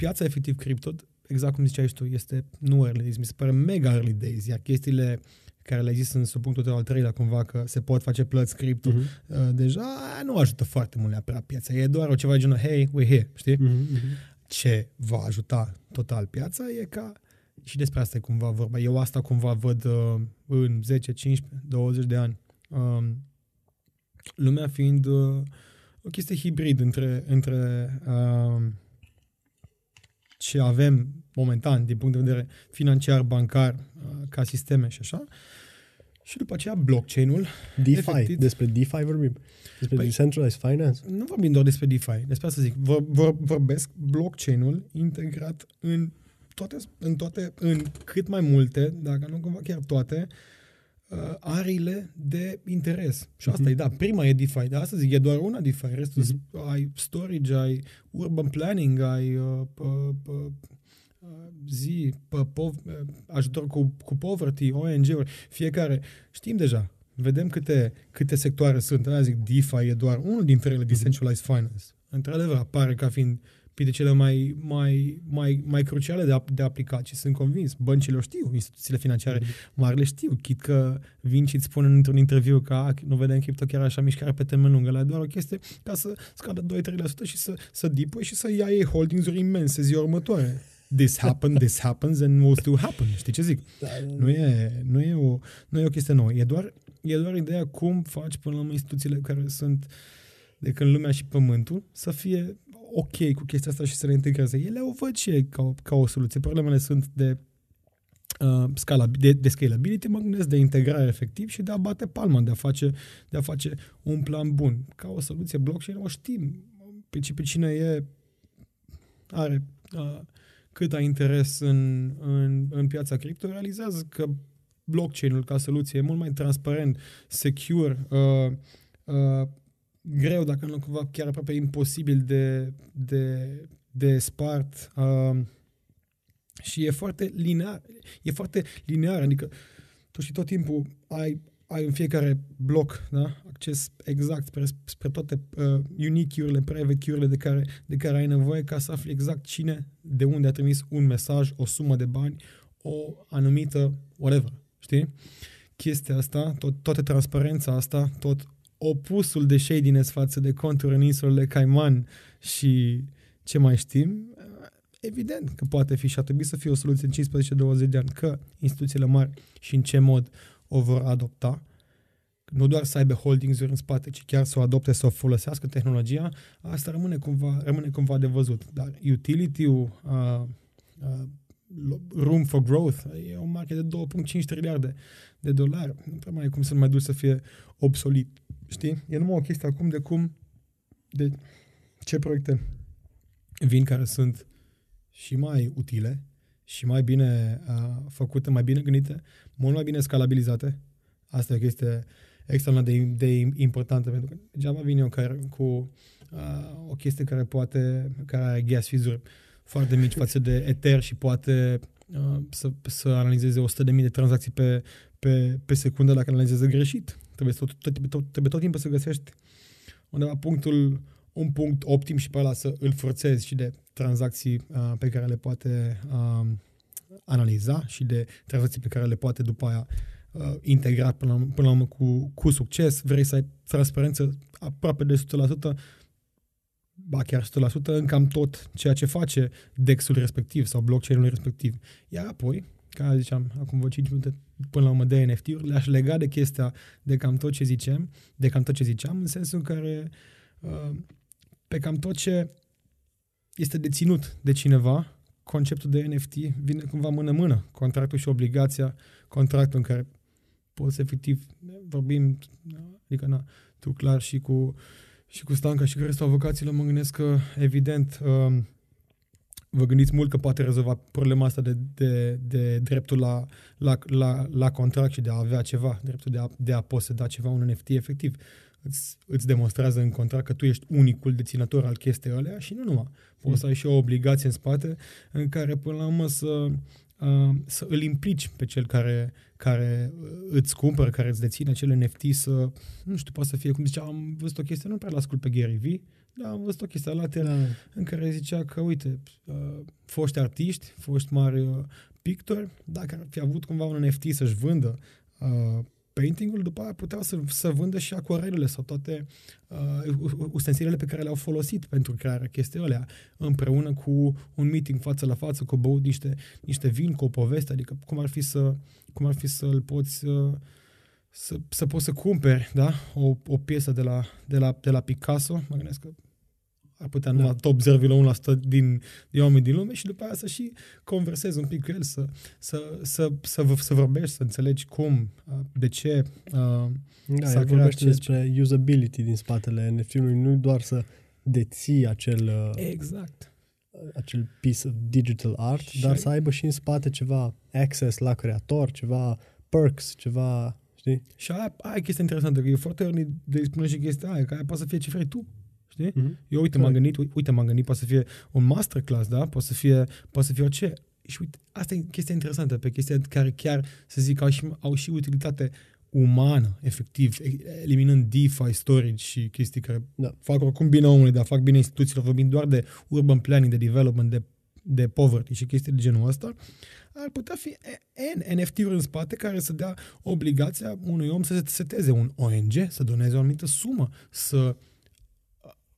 Piața efectiv cripto, exact cum ziceai tu, este nu early days. Mi se pare mega early days, iar chestiile care le-ai zis în supunctul tău al treilea cumva că se pot face plăți cripto, uh-huh. deja nu ajută foarte mult neapărat piața. E doar o ceva de genul, hey, we're here, știi? Uh-huh. Ce va ajuta total piața e ca și despre asta e cumva vorba. Eu asta cumva văd uh, în 10, 15, 20 de ani. Um, lumea fiind uh, o chestie hibrid între, între uh, ce avem momentan din punct de vedere financiar, bancar, uh, ca sisteme și așa, și după aceea blockchain-ul. DeFi, efectiv, despre DeFi vorbim. Despre păi, decentralized finance? Nu vorbim doar despre DeFi, despre asta zic. Vor, vor, vorbesc blockchain-ul integrat în toate, în toate, în cât mai multe, dacă nu cumva chiar toate, uh, arile de interes. Și asta uh-huh. e, da, prima e DeFi, dar asta zic, e doar una DeFi, restul uh-huh. ai storage, ai urban planning, ai uh, uh, uh, zi, pe, pov- uh, ajutor cu, cu poverty, ONG-uri, fiecare, știm deja, vedem câte, câte sectoare sunt. Aia zic, DeFi e doar unul dintre ele, decentralized finance. Într-adevăr, apare ca fiind printre cele mai, mai, mai, mai cruciale de, de aplicat și sunt convins. Băncile o știu, instituțiile financiare mm-hmm. mari le știu. Chit că vin și îți spun într-un interviu că a, nu vedem cripto chiar așa mișcare pe termen lung. La doar o chestie ca să scadă 2-3% și să, să dipă și să ia ei holdings-uri imense ziua următoare. This happened, this happens and will still happen. Știi ce zic? Da, da, da. Nu, e, nu, e o, nu e o chestie nouă. E doar, e doar ideea cum faci până la urmă instituțiile care sunt de când lumea și pământul să fie ok cu chestia asta și să le integreze. Ele o văd și ei ca, ca o soluție. Problemele sunt de uh, scala, de, de scalability, mă gândesc de integrare efectiv și de a bate palma, de a face, de a face un plan bun. Ca o soluție blockchain o știm. Pe, pe cine e are uh, cât ai interes în, în, în piața cripto, realizează că blockchain-ul ca soluție e mult mai transparent, secure, uh, uh, greu, dacă nu cumva chiar aproape imposibil de, de, de spart uh, și e foarte linear. E foarte linear, adică tu și tot timpul ai, ai în fiecare bloc da? acces exact spre, spre toate uh, unique key-urile, private key-urile de care, de care ai nevoie ca să afli exact cine, de unde a trimis un mesaj, o sumă de bani, o anumită whatever, știi? Chestia asta, tot, toată transparența asta, tot opusul de shadiness față de conturi în insulele Cayman și ce mai știm, evident că poate fi și ar trebui să fie o soluție în 15-20 de ani, că instituțiile mari și în ce mod o vor adopta, nu doar să aibă holdings-uri în spate, ci chiar să o adopte, să o folosească tehnologia, asta rămâne cumva, rămâne cumva de văzut. Dar utility-ul, uh, uh, room for growth, e un market de 2.5 triliarde de dolari. Nu prea mai e cum să mai duci să fie obsolit. Știi? E numai o chestie acum de cum, de ce proiecte vin care sunt și mai utile, și mai bine uh, făcute, mai bine gândite, mult mai bine scalabilizate. Asta e o chestie extrem de, de importantă, pentru că degeaba vin eu care, cu uh, o chestie care poate, care are gas fees foarte mici față de Ether și poate uh, să, să analizeze 100.000 de tranzacții pe, pe, pe secundă dacă analizează greșit. Trebuie tot, tot, tot, trebuie tot timpul să găsești undeva punctul, un punct optim și pe ăla să îl forțezi și de tranzacții uh, pe care le poate uh, analiza și de tranzacții pe care le poate după aia uh, integra până la, până la urmă cu, cu succes. Vrei să ai transparență aproape de 100%, ba chiar 100% în cam tot ceea ce face DEX-ul respectiv sau blockchain-ul respectiv. Iar apoi, ca ziceam, acum vă 5 minute până la urmă de NFT-uri, le-aș lega de chestia de cam tot ce zicem, de cam tot ce ziceam, în sensul în care uh, pe cam tot ce este deținut de cineva, conceptul de NFT vine cumva mână-mână. Contractul și obligația, contractul în care poți efectiv, vorbim, adică na, tu clar și cu, și cu Stanca și cu restul avocaților, mă gândesc că, evident, uh, vă gândiți mult că poate rezolva problema asta de, de, de dreptul la, la, la, la contract și de a avea ceva, dreptul de a, de a poseda ceva, un NFT efectiv. Îți, îți demonstrează în contract că tu ești unicul deținător al chestiei alea și nu numai. Poți să ai și o obligație în spate în care până la urmă să uh, să îl implici pe cel care, care îți cumpără, care îți deține acel NFT să, nu știu, poate să fie, cum zicea, am văzut o chestie, nu prea l-ascult pe Gary Vee, dar am văzut o chestie la da. în care zicea că, uite, uh, foști artiști, foști mari uh, pictori, dacă ar fi avut cumva un NFT să-și vândă uh, paintingul, după aia puteau să, să vândă și acuarelele sau toate uh, ustensilele pe care le-au folosit pentru crearea chestiei alea, împreună cu un meeting față la față, cu băut niște, niște vin, cu o poveste, adică cum ar fi să cum ar fi să-l poți uh, să, să poți să cumperi da? o, o piesă de la, de, la, de la Picasso, mă gândesc că ar putea da. top 0,1% din, din oameni din lume și după aia să și conversezi un pic cu el, să, să, să, să, să, să vorbești, să înțelegi cum, de ce uh, da, s-a vorbește despre usability din spatele NFT-ului, nu doar să deții acel, uh, exact. acel piece of digital art, și dar ai... să aibă și în spate ceva access la creator, ceva perks, ceva Știi? Și aia, aia e chestia interesantă, că e foarte rău de spune și chestia aia, că aia poate să fie ce vrei tu. Știi? Mm-hmm. Eu, uite, m-am gândit, uite, m-am gândit, poate să fie un masterclass, da? Poate să fie, poate să fie orice. Și uite, asta e chestia interesantă, pe chestia care chiar, să zic, au și, au și utilitate umană, efectiv, eliminând DeFi, storage și chestii care da. fac oricum bine omului, dar fac bine instituțiilor, vorbind doar de urban planning, de development, de, de poverty și chestii de genul ăsta, ar putea fi N NFT-uri în spate care să dea obligația unui om să se seteze un ONG, să doneze o anumită sumă, să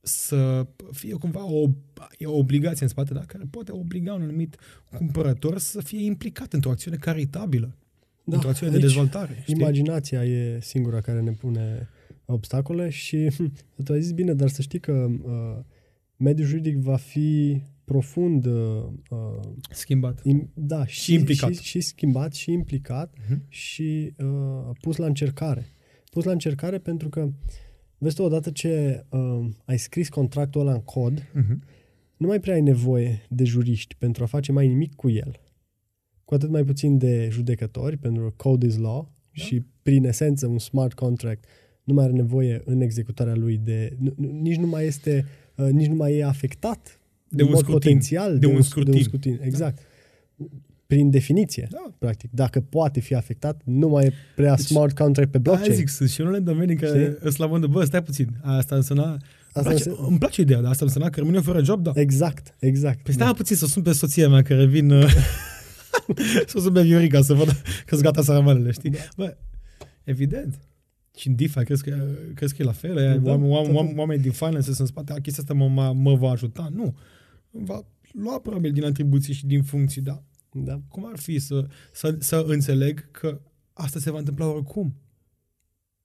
să fie cumva o, e o obligație în spate, dar care poate obliga un anumit cumpărător să fie implicat într-o acțiune caritabilă, da, într-o acțiune de dezvoltare. Știi? Imaginația e singura care ne pune obstacole și tu ai zis bine, dar să știi că uh, mediul juridic va fi profund uh, uh schimbat. Im, da, și, și implicat. Și, și schimbat și implicat uh-huh. și uh, pus la încercare. Pus la încercare pentru că, vezi tu, odată ce uh, ai scris contractul ăla în cod, uh-huh. nu mai prea ai nevoie de juriști pentru a face mai nimic cu el. Cu atât mai puțin de judecători, pentru că code is law da. și, prin esență, un smart contract nu mai are nevoie în executarea lui de... Nu, nici nu mai este... Uh, nici nu mai e afectat de un scrutin. potențial de, de, un, scrutin. de un scrutin. Exact. Da. Prin definiție, da. practic. Dacă poate fi afectat, nu mai e prea deci, smart contract pe blockchain. Aia zic, sunt și unele domenii care îți la de, bă, stai puțin, asta înseamnă... Asta îmi, place, înse... îmi place ideea, dar asta înseamnă că rămâne fără job, da. Exact, exact. Păi stai da. puțin să sun pe soția mea care vin... Uh, să sun pe Viorica să văd că-s gata saramanele, știi? Da. Bă, evident. Și în DeFi, crezi că, crezi că e la fel? Da, oameni, oameni, oameni din finance în spate, chestia asta mă, mă va ajuta? Nu va lua probabil din atribuții și din funcții, da. da. Cum ar fi să, să, să înțeleg că asta se va întâmpla oricum?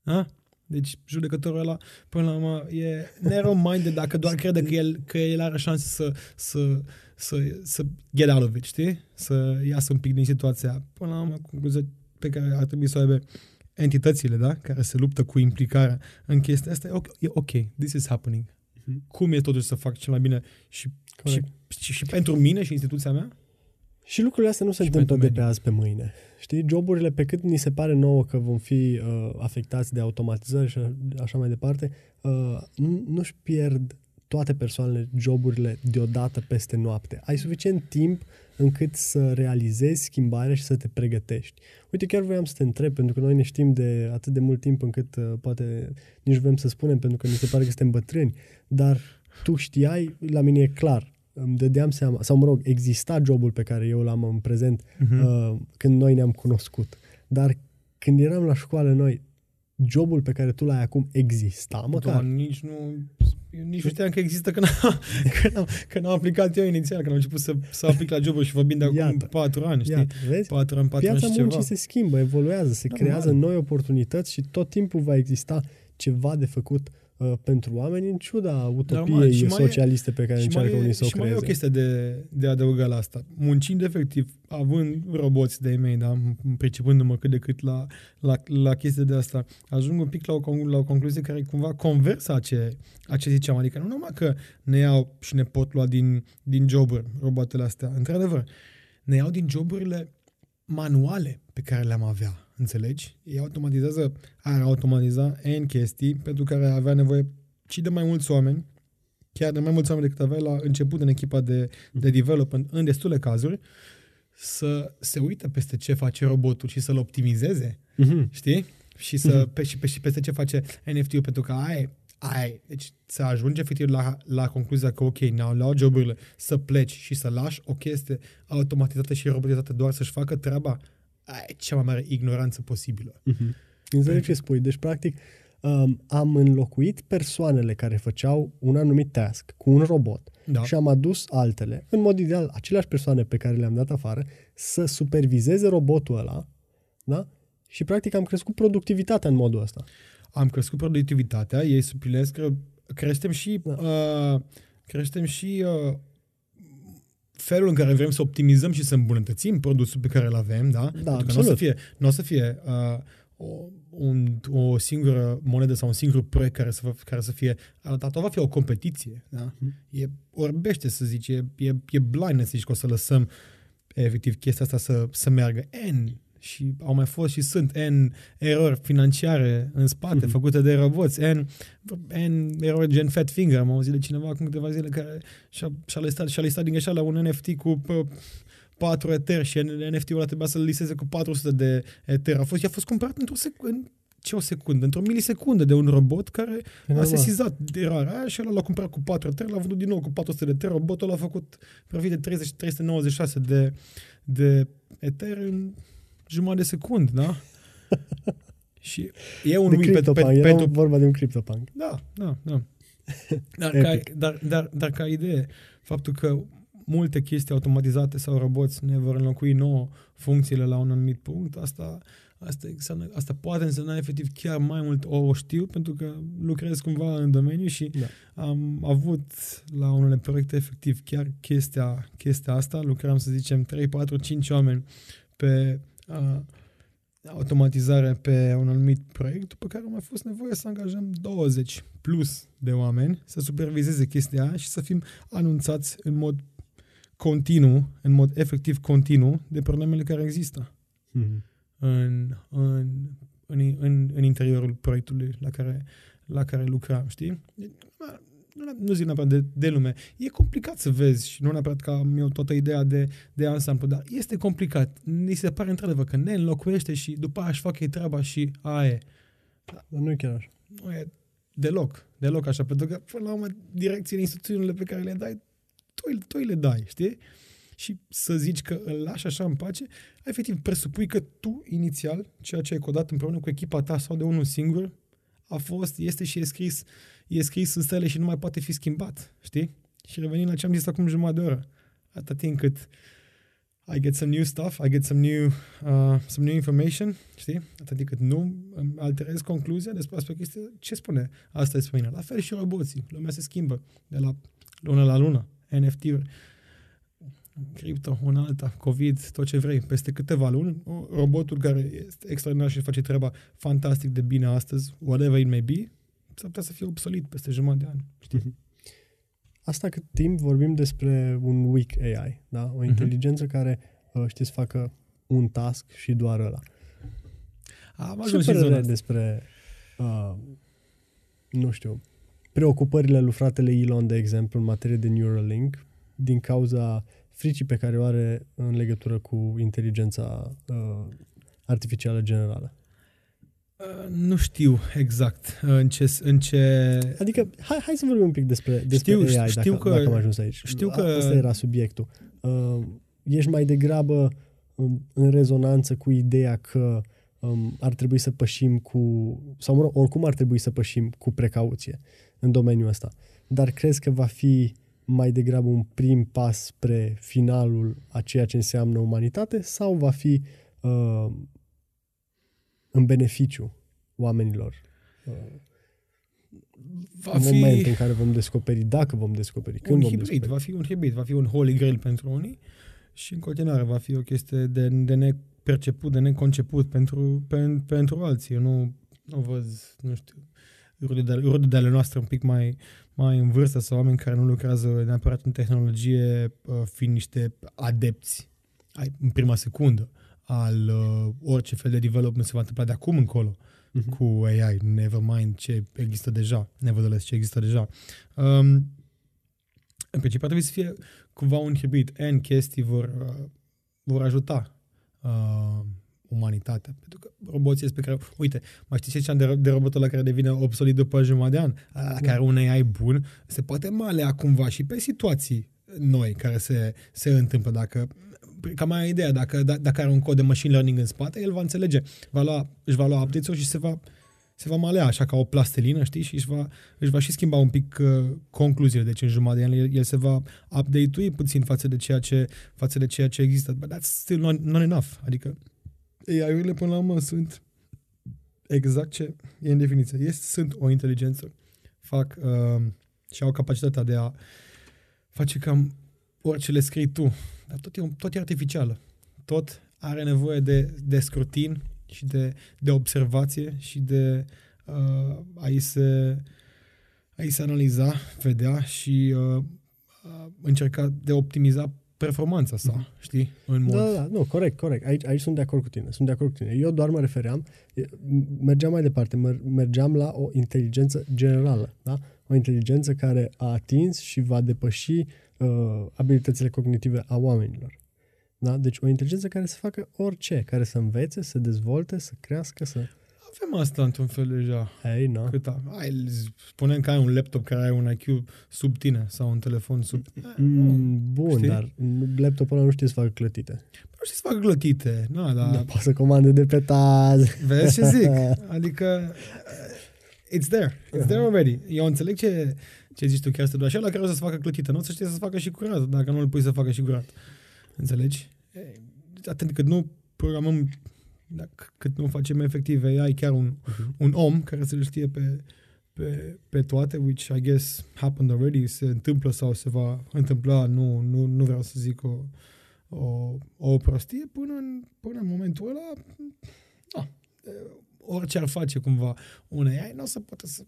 Ha? Deci judecătorul ăla, până la urmă, e narrow-minded dacă doar crede că el, că el are șanse să, să, să, să get out of it, știi? Să iasă un pic din situația. Până la urmă, concluzia pe care ar trebui să o aibă entitățile, da? Care se luptă cu implicarea în chestia asta, e ok, e ok this is happening. Mm-hmm. Cum e totuși să fac cel mai bine și și, și, și pentru mine și instituția mea? Și lucrurile astea nu se întâmplă de pe azi pe mâine. Știi, joburile, pe cât ni se pare nouă că vom fi uh, afectați de automatizări și așa mai departe, uh, nu, nu-și pierd toate persoanele joburile deodată peste noapte. Ai suficient timp încât să realizezi schimbarea și să te pregătești. Uite, chiar voiam să te întreb, pentru că noi ne știm de atât de mult timp încât uh, poate nici vrem să spunem, pentru că mi se pare că suntem bătrâni, dar tu știai, la mine e clar, îmi dădeam seama, sau mă rog, exista jobul pe care eu l-am în prezent uh-huh. uh, când noi ne-am cunoscut. Dar când eram la școală noi, jobul pe care tu l-ai acum exista măcar? Da, nici nu... Eu nici nu știam că există când am, când am, când am aplicat eu inițial, când am început să, să aplic la jobul și vorbim de acum iată, patru ani, știi? Iată, vezi? Patru ani, patru Piața ani și muncii ceva. se schimbă, evoluează, se da, creează noi oportunități și tot timpul va exista ceva de făcut Uh, pentru oameni, în ciuda utopiei și socialiste pe care încearcă unii să o și creeze. Și mai e o chestie de, de adăugat la asta. Muncind efectiv, având roboți de mei, da, pricepându-mă cât de cât la, la, la chestia de asta, ajung un pic la o, la o concluzie care cumva conversă a ce, a ce ziceam. Adică nu numai că ne iau și ne pot lua din, din joburi robotele astea, într-adevăr, ne iau din joburile manuale pe care le-am avea Înțelegi? Ei automatizează, ar automatiza N chestii pentru care avea nevoie și de mai mulți oameni, chiar de mai mulți oameni decât avea la început în echipa de, de mhm. development, în destule cazuri, să se uite peste ce face robotul și să-l optimizeze, mm-hmm. știi? Și, să, mm-hmm. pe, și, pe, și peste ce face NFT-ul, pentru că aia ai, deci să ajungi efectiv la, la concluzia că ok, ne-au luat joburile, să pleci și să lași o chestie automatizată și robotizată doar să-și facă treaba, aia e cea mai mare ignoranță posibilă. Mm-hmm. Înțeleg ce spui. Deci, practic, um, am înlocuit persoanele care făceau un anumit task cu un robot da. și am adus altele, în mod ideal, aceleași persoane pe care le-am dat afară, să supervizeze robotul ăla, da? Și, practic, am crescut productivitatea în modul ăsta am crescut productivitatea, ei supilesc, creștem și, da. uh, creștem și uh, felul în care vrem să optimizăm și să îmbunătățim produsul pe care îl avem, da? Da, Pentru că nu o să fie, n-o să fie uh, o, un, o singură monedă sau un singur proiect care să, care să fie arătat. O va fi o competiție, da? Mm. E orbește să zici, e, e, e blind să zici că o să lăsăm efectiv chestia asta să, să meargă. N și au mai fost și sunt N erori financiare în spate, mm-hmm. făcute de roboți, N, N erori gen Fat Finger, am auzit de cineva acum câteva zile care și-a, și-a listat, și-a listat din greșeală un NFT cu pă, 4 Ether și NFT-ul ăla trebuia să-l listeze cu 400 de Ether. A fost, a fost cumpărat într-o secundă, ce o secundă, într-o milisecundă de un robot care a sesizat erarea aia și el l-a cumpărat cu 4 Ether, l-a vândut din nou cu 400 de Ether, robotul a făcut profit de 30, 396 de, de Ether în jumătate de secundă, da? și e un win pe, pe, pentru... vorba de un CryptoPunk. Da, da, da. Dar ca, dar, dar, dar ca idee, faptul că multe chestii automatizate sau roboți ne vor înlocui nouă funcțiile la un anumit punct, asta, asta, înseamnă, asta poate însemna efectiv chiar mai mult o, o știu, pentru că lucrez cumva în domeniu și da. am avut la unele proiecte efectiv chiar chestia, chestia asta, lucram să zicem 3, 4, 5 oameni pe uh, automatizare pe un anumit proiect, după care a mai fost nevoie să angajăm 20 plus de oameni să supervizeze chestia aia și să fim anunțați în mod continuu, în mod efectiv continuu, de problemele care există mm-hmm. în, în, în, în, în interiorul proiectului la care, la care lucram, știi? Nu, nu zic neapărat de, de lume, e complicat să vezi și nu neapărat că am eu toată ideea de, de ansamblu, dar este complicat. Ni se pare într-adevăr că ne înlocuiește și după aia își fac ei treaba și aia e. Dar nu e chiar așa. Nu e deloc, deloc așa, pentru că până la urmă direcțiile, instrucțiunile pe care le dai, tu, tu le dai, știi? Și să zici că îl lași așa în pace, efectiv presupui că tu inițial, ceea ce ai codat împreună cu echipa ta sau de unul singur, a fost, este și e scris e scris în stele și nu mai poate fi schimbat, știi? Și revenim la ce am zis acum jumătate de oră. Atât timp cât I get some new stuff, I get some new, uh, some new information, știi? Atât timp cât nu alterez concluzia despre aspect este ce spune asta despre mine. La fel și roboții. Lumea se schimbă de la lună la lună. NFT-uri, cripto, una alta, COVID, tot ce vrei. Peste câteva luni, robotul care este extraordinar și face treaba fantastic de bine astăzi, whatever it may be, s-ar putea să fie obsolit peste jumătate de an. Știi? Mhm. Asta cât timp vorbim despre un weak AI, da? o mhm. inteligență uh-huh. care, știi, să facă un task și doar ăla. Am ajuns Ce părere despre, uh, nu știu, preocupările lui fratele Elon, de exemplu, în materie de Neuralink, din cauza fricii pe care o are în legătură cu inteligența uh, artificială generală? Uh, nu știu exact uh, în ce... În ce... Adică, hai, hai să vorbim un pic despre, despre știu, AI, știu dacă, că, dacă am ajuns aici. Știu că... Asta era subiectul. Uh, ești mai degrabă um, în rezonanță cu ideea că um, ar trebui să pășim cu... Sau, mă rog, oricum ar trebui să pășim cu precauție în domeniul ăsta. Dar crezi că va fi mai degrabă un prim pas spre finalul a ceea ce înseamnă umanitate sau va fi uh, în beneficiu oamenilor. Va în fi momentul în care vom descoperi, dacă vom descoperi, când un vom hibrid, descoperi. Va fi un hibrid, va fi un holy grail pentru unii și în continuare va fi o chestie de, de neperceput, de neconceput pentru, pentru, pentru alții. Eu nu, nu văd, nu știu, rude de, rude de ale noastre un pic mai, mai în vârstă sau oameni care nu lucrează neapărat în tehnologie, uh, fiind niște adepți ai, în prima secundă al uh, orice fel de development se va întâmpla de acum încolo uh-huh. cu AI, never mind ce există deja, nevertheless ce există deja. Um, în principiu trebuie să fie cumva un hibrid. N chestii vor, uh, vor ajuta uh, umanitatea. Pentru că roboții pe care... Uite, mai știți ce ziceam de, de robotul la care devine obsolit după jumătate de an? La da. care unei ai bun, se poate malea cumva și pe situații noi care se, se întâmplă. Dacă cam mai ideea, dacă, da, dacă are un cod de machine learning în spate, el va înțelege, va lua, își va lua updates și se va, se va malea așa ca o plastelină, știi, și își va, își va și schimba un pic uh, concluziile. Deci în jumătate de an el, el se va update-ui puțin față de ceea ce, față de ceea ce există. But that's still not, not enough. Adică AI-urile până la urmă sunt exact ce e în definiție. Este, sunt o inteligență. Fac uh, și au capacitatea de a face cam orice le scrii tu. Dar tot e, tot e artificială. Tot are nevoie de, de scrutin și de, de observație și de uh, a-i se, a se analiza, vedea și uh, încerca de optimiza performanța sa, mm-hmm. știi? În mod... Da, da, nu, corect, corect. Aici, aici sunt de acord cu tine, sunt de acord cu tine. Eu doar mă refeream, mergeam mai departe, mergeam la o inteligență generală, da? O inteligență care a atins și va depăși uh, abilitățile cognitive a oamenilor. Da? Deci o inteligență care să facă orice, care să învețe, să dezvolte, să crească, să... Avem asta într-un fel deja. Ei, nu. Cât a, ai, spunem că ai un laptop care are un IQ sub tine sau un telefon sub... Mm, bun, știi? dar laptopul ăla nu știe să facă clătite. Nu știe să facă clătite, nu, dar... Nu poate să comande de pe taz. Vezi ce zic? Adică, it's there. It's there already. Eu înțeleg ce, ce zici tu chiar să așa la care o să facă clătită. Nu o să știe să facă și curat, dacă nu îl pui să facă și curat. Înțelegi? Atent cât nu programăm dacă, cât nu facem efectiv AI, chiar un, uh-huh. un om care să le știe pe, pe, pe toate, which I guess happened already, se întâmplă sau se va întâmpla, nu, nu, nu vreau să zic o, o, o prostie, până în, până în momentul ăla, no, orice ar face cumva un AI, nu o să poată să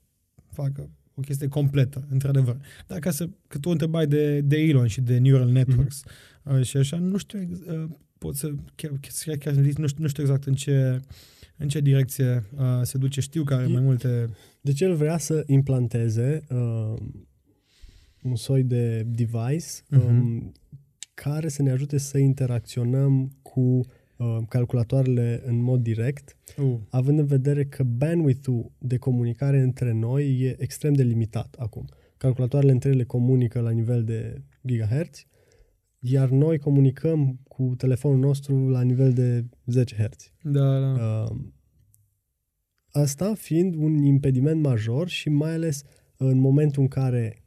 facă o chestie completă, într-adevăr. Dar ca să, că tu întrebai de, de Elon și de neural networks mm-hmm. și așa, nu știu, uh, pot să, chiar, chiar, chiar nu, știu, nu știu exact în ce, în ce direcție uh, se duce. Știu că are mai multe... Deci el vrea să implanteze uh, un soi de device uh-huh. um, care să ne ajute să interacționăm cu uh, calculatoarele în mod direct, uh. având în vedere că bandwidth-ul de comunicare între noi e extrem de limitat acum. Calculatoarele între ele comunică la nivel de gigahertz, iar noi comunicăm cu telefonul nostru la nivel de 10 Hz. Da, da. Uh, asta fiind un impediment major și mai ales în momentul în care,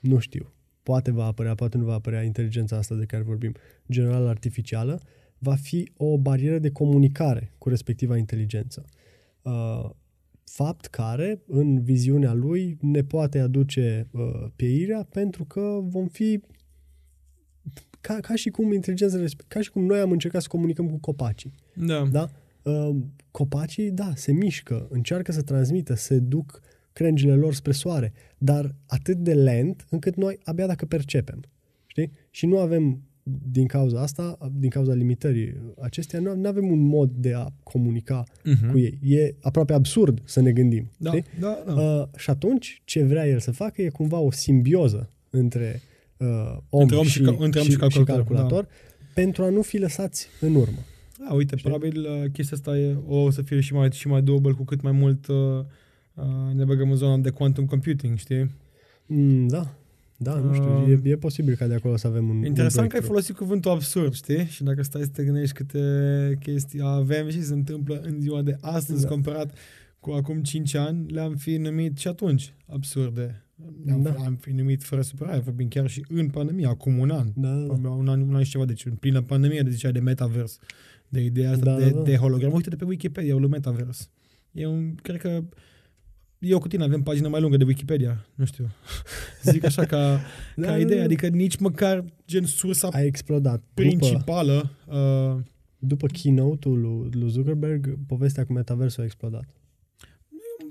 nu știu, poate va apărea, poate nu va apărea inteligența asta de care vorbim, general artificială, va fi o barieră de comunicare cu respectiva inteligență. Uh, fapt care, în viziunea lui, ne poate aduce uh, pieirea pentru că vom fi ca, ca și cum inteligența, ca și cum noi am încercat să comunicăm cu copacii. Da. da? Uh, copacii, da, se mișcă, încearcă să transmită, se duc crengile lor spre soare, dar atât de lent încât noi abia dacă percepem. Știi? Și nu avem din cauza asta, din cauza limitării acestea, nu, nu avem un mod de a comunica uh-huh. cu ei. E aproape absurd să ne gândim. Da, știi? da, da. Uh, și atunci, ce vrea el să facă e cumva o simbioză între uh, om, între om și, și, între om și, și calculator, și calculator da. pentru a nu fi lăsați în urmă. Da, uite, Știi? probabil uh, chestia asta e, o să fie și mai, și mai double cu cât mai mult uh, uh, ne băgăm în zona de quantum computing, știi? Mm, da, da, nu știu, uh, e, e posibil ca de acolo să avem un Interesant un că ai folosit cuvântul absurd, știi? Și dacă stai să te gândești câte chestii avem și se întâmplă în ziua de astăzi da. comparat cu acum 5 ani, le-am fi numit și atunci absurde. Am, da. am fi numit fără supărare, vorbim chiar și în pandemie, acum un an. Da, da. Un an, un an și ceva, deci în plină pandemie, de zicea de metavers, de ideea asta da, de, da. de hologram. Uite de pe Wikipedia, lui metavers. E un, cred că eu cu tine avem pagină mai lungă de Wikipedia, nu știu. Zic așa ca, da, ca da, idee, da. adică nici măcar gen sursa a explodat. principală. După, uh, după keynote-ul lui, lui Zuckerberg, povestea cu metaversul a explodat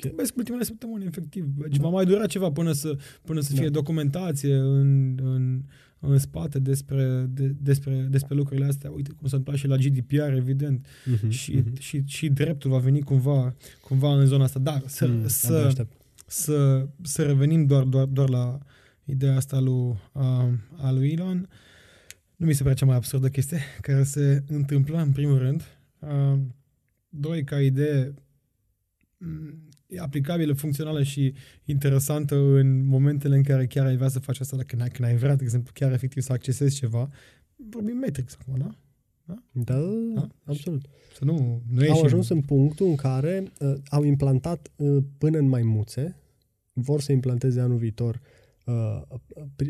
vorbesc ultimele săptămâni, efectiv. Deci va mai dura ceva până să, până să fie da. documentație în, în, în spate despre, de, despre, despre lucrurile astea. Uite cum s-a întâmplat și la GDPR, evident. Uh-huh, și, uh-huh. Și, și dreptul va veni cumva, cumva în zona asta. Dar să, mm, să, să, să revenim doar, doar, doar la ideea asta lui, uh, a lui Elon. Nu mi se pare cea mai absurdă chestie care se întâmplă, în primul rând. Uh, doi, ca idee, e aplicabilă, funcțională și interesantă în momentele în care chiar ai vrea să faci asta, dacă n-ai, când ai vrea, de exemplu, chiar efectiv să accesezi ceva. Vorbim Matrix acum, da? Da, da, da? absolut. Să nu, nu au ajuns în punctul în care uh, au implantat uh, până în maimuțe, vor să implanteze anul viitor, uh,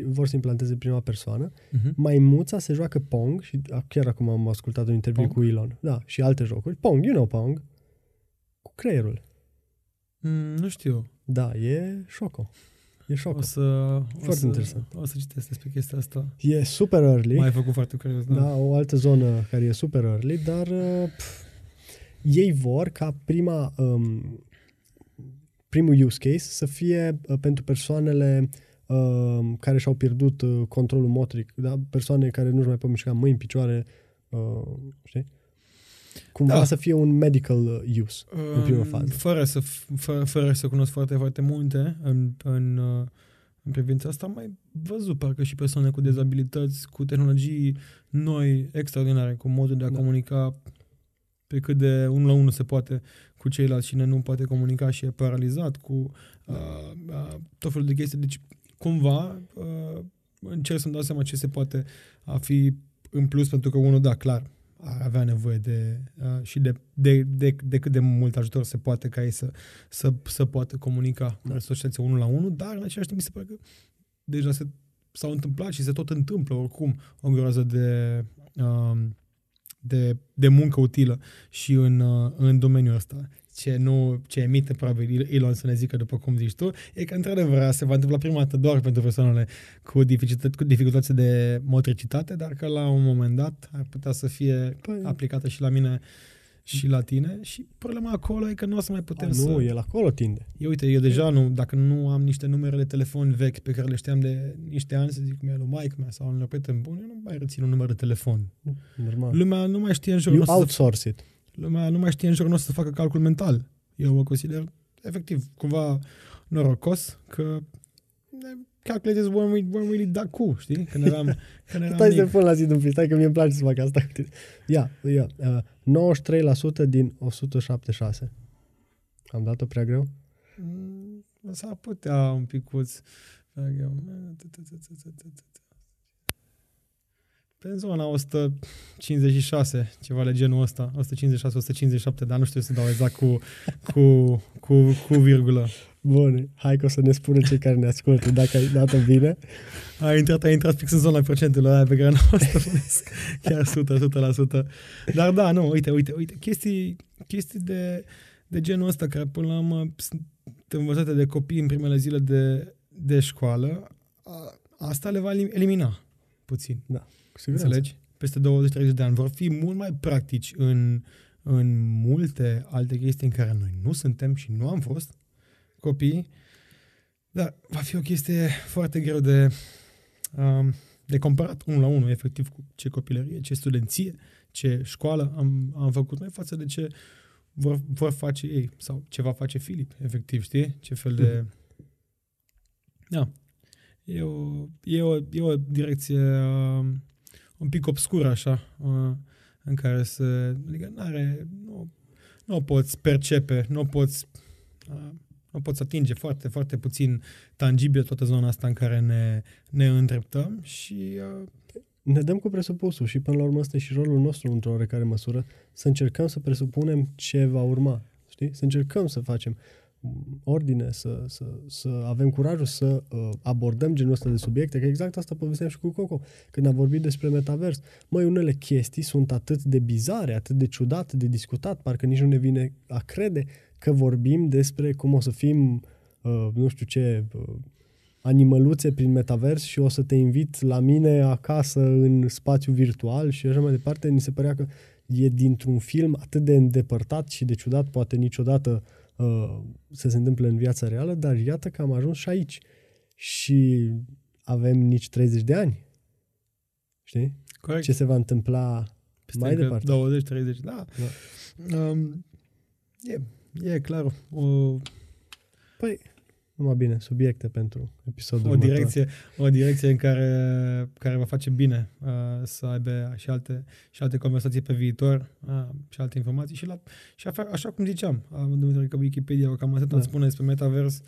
vor să implanteze prima persoană, uh-huh. maimuța se joacă Pong și chiar acum am ascultat un interviu Pong? cu Elon, da, și alte jocuri. Pong, you know Pong, cu creierul. Mm, nu știu. Da, e șocul. E șoc. O să, foarte o să, interesant. O să citesc despre chestia asta. E super early. Mai ai făcut foarte curios, da. Da, o altă zonă care e super early, dar uh, pf, ei vor ca prima um, primul use case să fie uh, pentru persoanele uh, care și-au pierdut uh, controlul motric, da? persoane care nu-și mai pot mișca mâini, picioare, uh, știi? Cumva da. să fie un medical uh, use uh, în prima fază. Fără să, fă, fără să cunosc foarte, foarte multe în, în, uh, în privința asta, am mai văzut parcă și persoane cu dezabilități, cu tehnologii noi, extraordinare, cu modul de a da. comunica pe cât de unul la unul se poate cu ceilalți cine nu poate comunica și e paralizat, cu uh, uh, tot felul de chestii. Deci, cumva, uh, încerc să-mi dau seama ce se poate a fi în plus, pentru că unul, da, clar, ar avea nevoie de uh, și de, de, de, de cât de mult ajutor se poate ca ei să, să, să poată comunica da. în societatea unul la unul, dar în același timp mi se pare că deja se, s-au întâmplat și se tot întâmplă oricum o groază de, uh, de, de muncă utilă și în, uh, în domeniul ăsta ce, nu, ce emite probabil Elon să ne zică după cum zici tu, e că într-adevăr se va întâmpla prima dată doar pentru persoanele cu, dificultăți, cu dificultăți de motricitate, dar că la un moment dat ar putea să fie păi... aplicată și la mine și la tine și problema acolo e că nu o să mai putem A, să... Nu, el acolo tinde. Eu uite, eu deja nu, dacă nu am niște numere de telefon vechi pe care le știam de niște ani, să zic cum e lui maică mea sau un prieten bun, eu nu mai rețin un număr de telefon. Normal. Lumea nu mai știe în jurul You outsource it lumea nu mai știe în jurul nostru să facă calcul mental. Eu mă consider efectiv cumva norocos că calculez when we, when we da cu, știi? Când eram, când eram Stai să pun la zi un stai că mie îmi place să fac asta. Ia, ia, uh, 93% din 176. Am dat-o prea greu? Mm, s-ar putea un picuț. Pe zona 156, ceva de genul ăsta, 156-157, dar nu știu să dau exact cu, cu, cu, cu virgulă. Bun, hai că o să ne spună cei care ne ascultă dacă ai dat-o bine. A intrat, a intrat fix în zona procentelor aia pe care nu o să spunesc. Chiar 100, 100%. Dar da, nu, uite, uite, uite, chestii, chestii de, de genul ăsta care până la urmă sunt învățate de copii în primele zile de, de școală, asta le va elimina puțin. Da. Cu Înțelegi? Peste 20-30 de ani vor fi mult mai practici în, în multe alte chestii în care noi nu suntem și nu am fost copii, dar va fi o chestie foarte greu de, um, de comparat unul la unul, efectiv, cu ce copilărie, ce studenție, ce școală am, am făcut noi față de ce vor, vor face ei sau ce va face Filip, efectiv, știi? Ce fel de... Da. E o, e o, e o direcție uh, un pic obscur așa, uh, în care să, adică n-are, nu, nu o poți percepe, nu o poți, uh, nu poți atinge foarte, foarte puțin tangibil toată zona asta în care ne, ne îndreptăm și uh, ne dăm cu presupusul și până la urmă este și rolul nostru într-o oarecare măsură să încercăm să presupunem ce va urma. Știi? Să încercăm să facem ordine, să, să, să avem curajul să uh, abordăm genul ăsta de subiecte, că exact asta povesteam și cu Coco, când am vorbit despre metavers. Măi, unele chestii sunt atât de bizare, atât de ciudate de discutat, parcă nici nu ne vine a crede că vorbim despre cum o să fim, uh, nu știu ce, uh, animăluțe prin metavers și o să te invit la mine acasă în spațiu virtual și așa mai departe. Ni se părea că e dintr-un film atât de îndepărtat și de ciudat, poate niciodată uh, uh, să se întâmple în viața reală, dar iată că am ajuns și aici. Și avem nici 30 de ani. Știi? Corect. Ce se va întâmpla Peste mai departe. 20-30, da. da. Um, e, e clar. O... Păi, Numai bine, subiecte pentru episodul o direcție, o direcție în care, care va face bine uh, să aibă și alte, și alte conversații pe viitor uh, și alte informații. Și, la, și așa, așa cum ziceam, având în vedere că Wikipedia cam atât da. îmi spune despre metavers,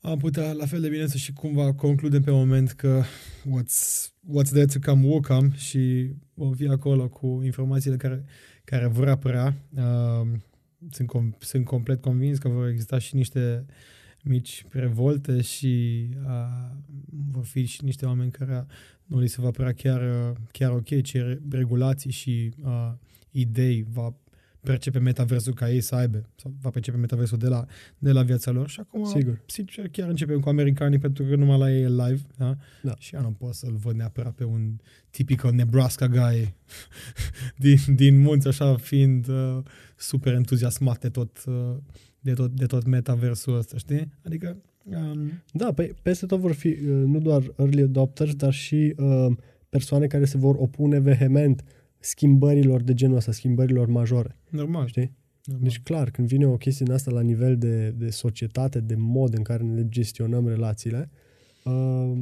am putea la fel de bine să și cumva concludem pe moment că what's, what's there to come will come și vom fi acolo cu informațiile care, care vor apărea. Uh, sunt, com- sunt complet convins că vor exista și niște mici revolte și uh, vor fi și niște oameni care nu li se va părea chiar, chiar ok ce regulații și uh, idei va percepe metaversul ca ei să aibă, sau va percepe metaversul de la, de la viața lor. Și acum, Sigur. sincer, chiar începem cu americanii, pentru că numai la ei e live, da? da. Și eu nu pot să-l văd neapărat pe un tipical Nebraska guy din, din munți, așa, fiind uh, super entuziasmat de tot, uh, de tot, de tot metaversul ăsta, știi? Adică... Um... Da, pe, peste tot vor fi uh, nu doar early adopters, dar și uh, persoane care se vor opune vehement schimbărilor de genul ăsta, schimbărilor majore. Normal. Știi? Normal. Deci, clar, când vine o chestie din asta la nivel de, de societate, de mod în care ne gestionăm relațiile, uh,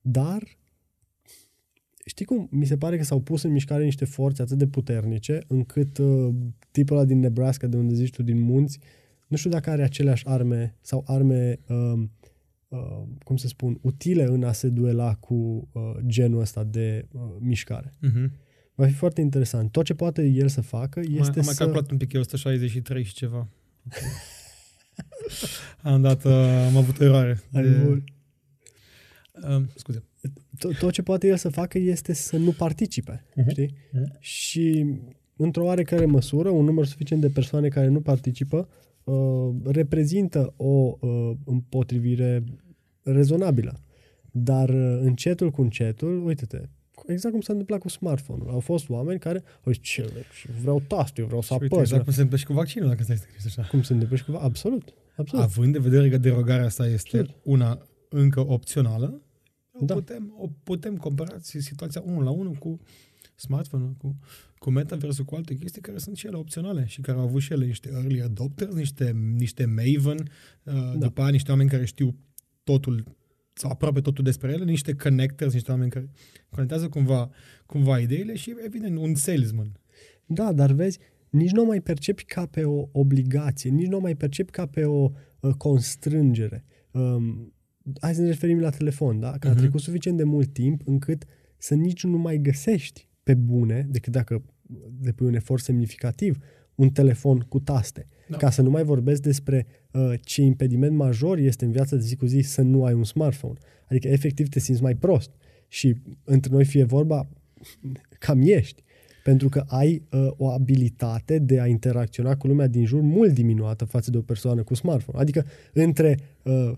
dar știi cum? Mi se pare că s-au pus în mișcare niște forțe atât de puternice, încât uh, tipul ăla din Nebraska, de unde zici tu, din munți, nu știu dacă are aceleași arme sau arme, uh, uh, cum să spun, utile în a se duela cu uh, genul ăsta de uh, mișcare. Uh-huh. Va fi foarte interesant. Tot ce poate el să facă este mai, am să... Am mai calculat un pic, e 163 și ceva. am dat, uh, am avut eroare. De... Uh, scuze. Tot, tot ce poate el să facă este să nu participe, uh-huh. știi? Uh-huh. Și într-o oarecare măsură, un număr suficient de persoane care nu participă uh, reprezintă o uh, împotrivire rezonabilă. Dar uh, încetul cu încetul, uite-te, exact cum s-a întâmplat cu smartphone-ul. Au fost oameni care au zis, ce, vreau taste, eu vreau să apăs. Exact cum se întâmplă și cu vaccinul, dacă stai să așa. Cum se întâmplă și cu Absolut. Absolut. Având de vedere că derogarea asta este Absolut. una încă opțională, da. putem, o putem compara situația unul la unul cu smartphone-ul, cu, cu metaversul, cu alte chestii care sunt și ele opționale și care au avut și ele niște early adopters, niște, niște maven, uh, da. după aia niște oameni care știu totul sau aproape totul despre ele, niște connectors, niște oameni care conectează cumva, cumva ideile și, evident, un salesman. Da, dar vezi, nici nu o mai percepi ca pe o obligație, nici nu o mai percepi ca pe o uh, constrângere. Um, hai să ne referim la telefon, da? Că uh-huh. a mhm. trecut suficient de mult timp încât să nici nu mai găsești pe bune, decât dacă depui un efort semnificativ, un telefon cu taste. Da. Ca să nu mai vorbesc despre uh, ce impediment major este în viața de zi cu zi să nu ai un smartphone. Adică, efectiv, te simți mai prost. Și între noi fie vorba, cam ești. Pentru că ai uh, o abilitate de a interacționa cu lumea din jur mult diminuată față de o persoană cu smartphone. Adică, între uh,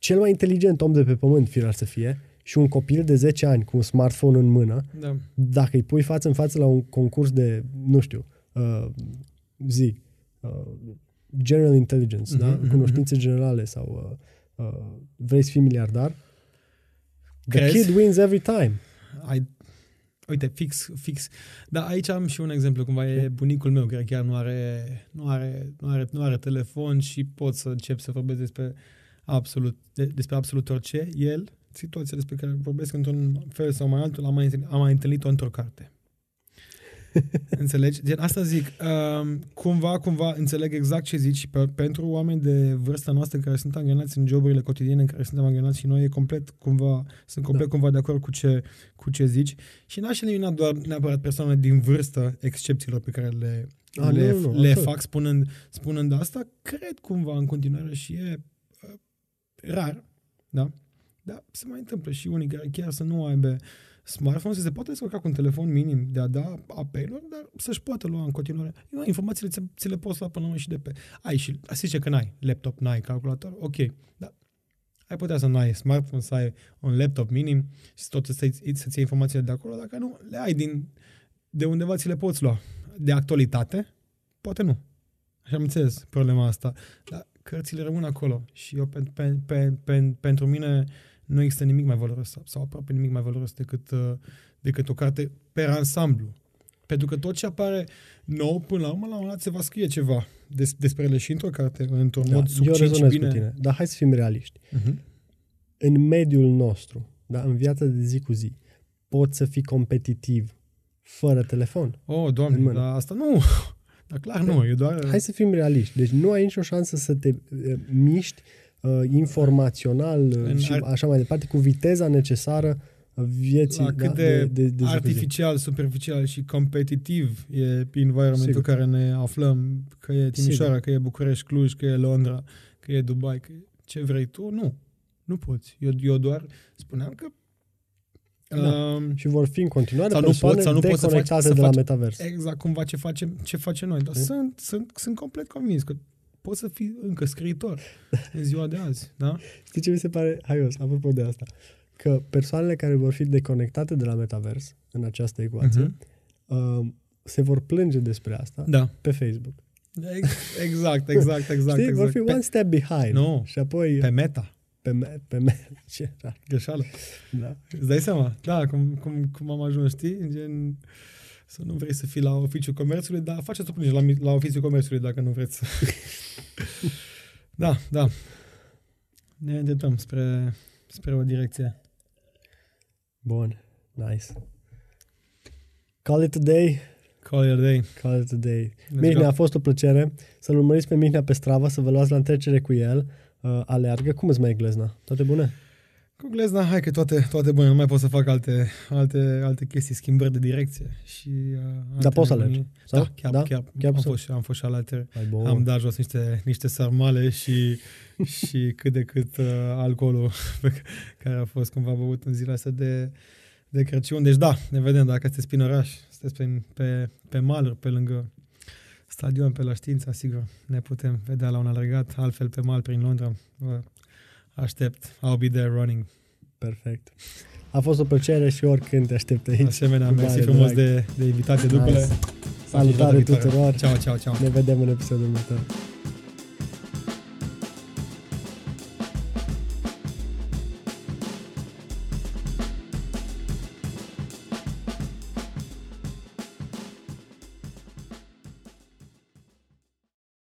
cel mai inteligent om de pe pământ, firar să fie, și un copil de 10 ani cu un smartphone în mână, da. dacă îi pui față în față la un concurs de, nu știu, uh, zi, uh, general intelligence, mm-hmm, da? Mhm, cunoștințe mm-hmm. generale sau uh, uh, vrei să fii miliardar, Crezi? the kid wins every time. I, uite, fix, fix. Dar aici am și un exemplu, cumva e bunicul meu, care chiar nu are, nu are, nu are, nu are telefon și pot să încep să vorbesc despre absolut, de, despre absolut orice. El, situația despre care vorbesc într-un fel sau mai altul, am mai, am mai întâlnit-o într-o carte. Înțelegi? Gen, asta zic, uh, cumva, cumva înțeleg exact ce zici pe, pentru oameni de vârsta noastră care sunt angrenați în joburile cotidiene în care suntem angrenați și noi, e complet cumva, sunt complet da. cumva de acord cu ce, cu ce zici și n-aș elimina doar neapărat persoane din vârstă excepțiilor pe care le, A, le, nu, nu, le fac spunând, spunând asta, cred cumva în continuare și e uh, rar, da? Dar se mai întâmplă și unii care chiar să nu aibă smartphone să se poate descurca cu un telefon minim de a da apeluri, dar să-și poată lua în continuare. Eu, informațiile ți, ți le poți lua până la și de pe... Ai și, zice că n-ai laptop, n-ai calculator, ok, dar ai putea să nu ai smartphone, să ai un laptop minim și tot să, să-ți iei informațiile de acolo, dacă nu, le ai din, de undeva ți le poți lua. De actualitate, poate nu. Așa am înțeles problema asta. Dar cărțile rămân acolo și eu, pe, pe, pe, pe, pentru mine, nu există nimic mai valoros sau aproape nimic mai valoros decât, uh, decât o carte per ansamblu. Pentru că tot ce apare nou, până la urmă, la un moment dat se va scrie ceva des, despre ele și într-o carte, într-un da, mod succint și bine. Cu tine, dar hai să fim realiști. Uh-huh. În mediul nostru, da, în viața de zi cu zi, poți să fii competitiv fără telefon. Oh, doamne, dar asta nu... Dar clar nu, e doar... Hai să fim realiști. Deci nu ai nicio șansă să te uh, miști uh, informațional uh, și ar... așa mai departe, cu viteza necesară vieții la cât da, de, de, de, de artificial, zi. superficial și competitiv e environmentul Sigur. care ne aflăm, că e Timișoara, Sigur. că e București, Cluj, că e Londra, că e Dubai, că e ce vrei tu, nu. Nu poți. Eu, eu doar spuneam că da. Um, și vor fi în continuare sau nu poți, sau nu poți să faci, să de la metavers. Exact, cumva ce facem, ce facem noi. Dar sunt, sunt, sunt complet convins că poți să fii încă scriitor în ziua de azi. Da? Știi ce mi se pare haios, apropo de asta? Că persoanele care vor fi deconectate de la metavers în această ecuație uh-huh. uh, se vor plânge despre asta da. pe Facebook. Exact, exact, exact. Știi? Exact. Vor fi pe, one step behind. Nu, și apoi, pe meta. Pe, me, pe me, ce rar. Greșeală. Da. Îți dai seama? Da, cum, cum, cum am ajuns, știi? Gen, să nu vrei să fii la oficiul comerțului, dar faceți o plângere la, la oficiul comerțului dacă nu vreți să... da, da. Ne îndreptăm spre, spre o direcție. Bun, nice. Call it a day. Call it a day. Call it a day. Mihnea, a fost o plăcere să-l urmăriți pe Mihnea pe Strava, să vă luați la întrecere cu el uh, aleargă. Cum îți mai e glezna? Toate bune? Cu glezna, hai că toate, toate bune. Nu mai pot să fac alte, alte, alte chestii, schimbări de direcție. Și, uh, Dar poți să alergi? Da, chiar, da? chiar, chiar am, fost, am fost și alături. Am dat jos niște, niște sarmale și, și cât de cât uh, alcoolul pe care a fost cumva băut în zilele astea de, de Crăciun. Deci da, ne vedem dacă sunteți prin oraș, sunteți pe, pe, pe maluri, pe lângă stadion pe la știința, sigur, ne putem vedea la un alergat, altfel pe mal prin Londra. Vă aștept. I'll be there running. Perfect. A fost o plăcere și oricând te aștept aici. Asemenea, mersi frumos de, de invitație duble. Salutare tuturor. Ciao, ciao, ciao. Ne vedem în episodul următor.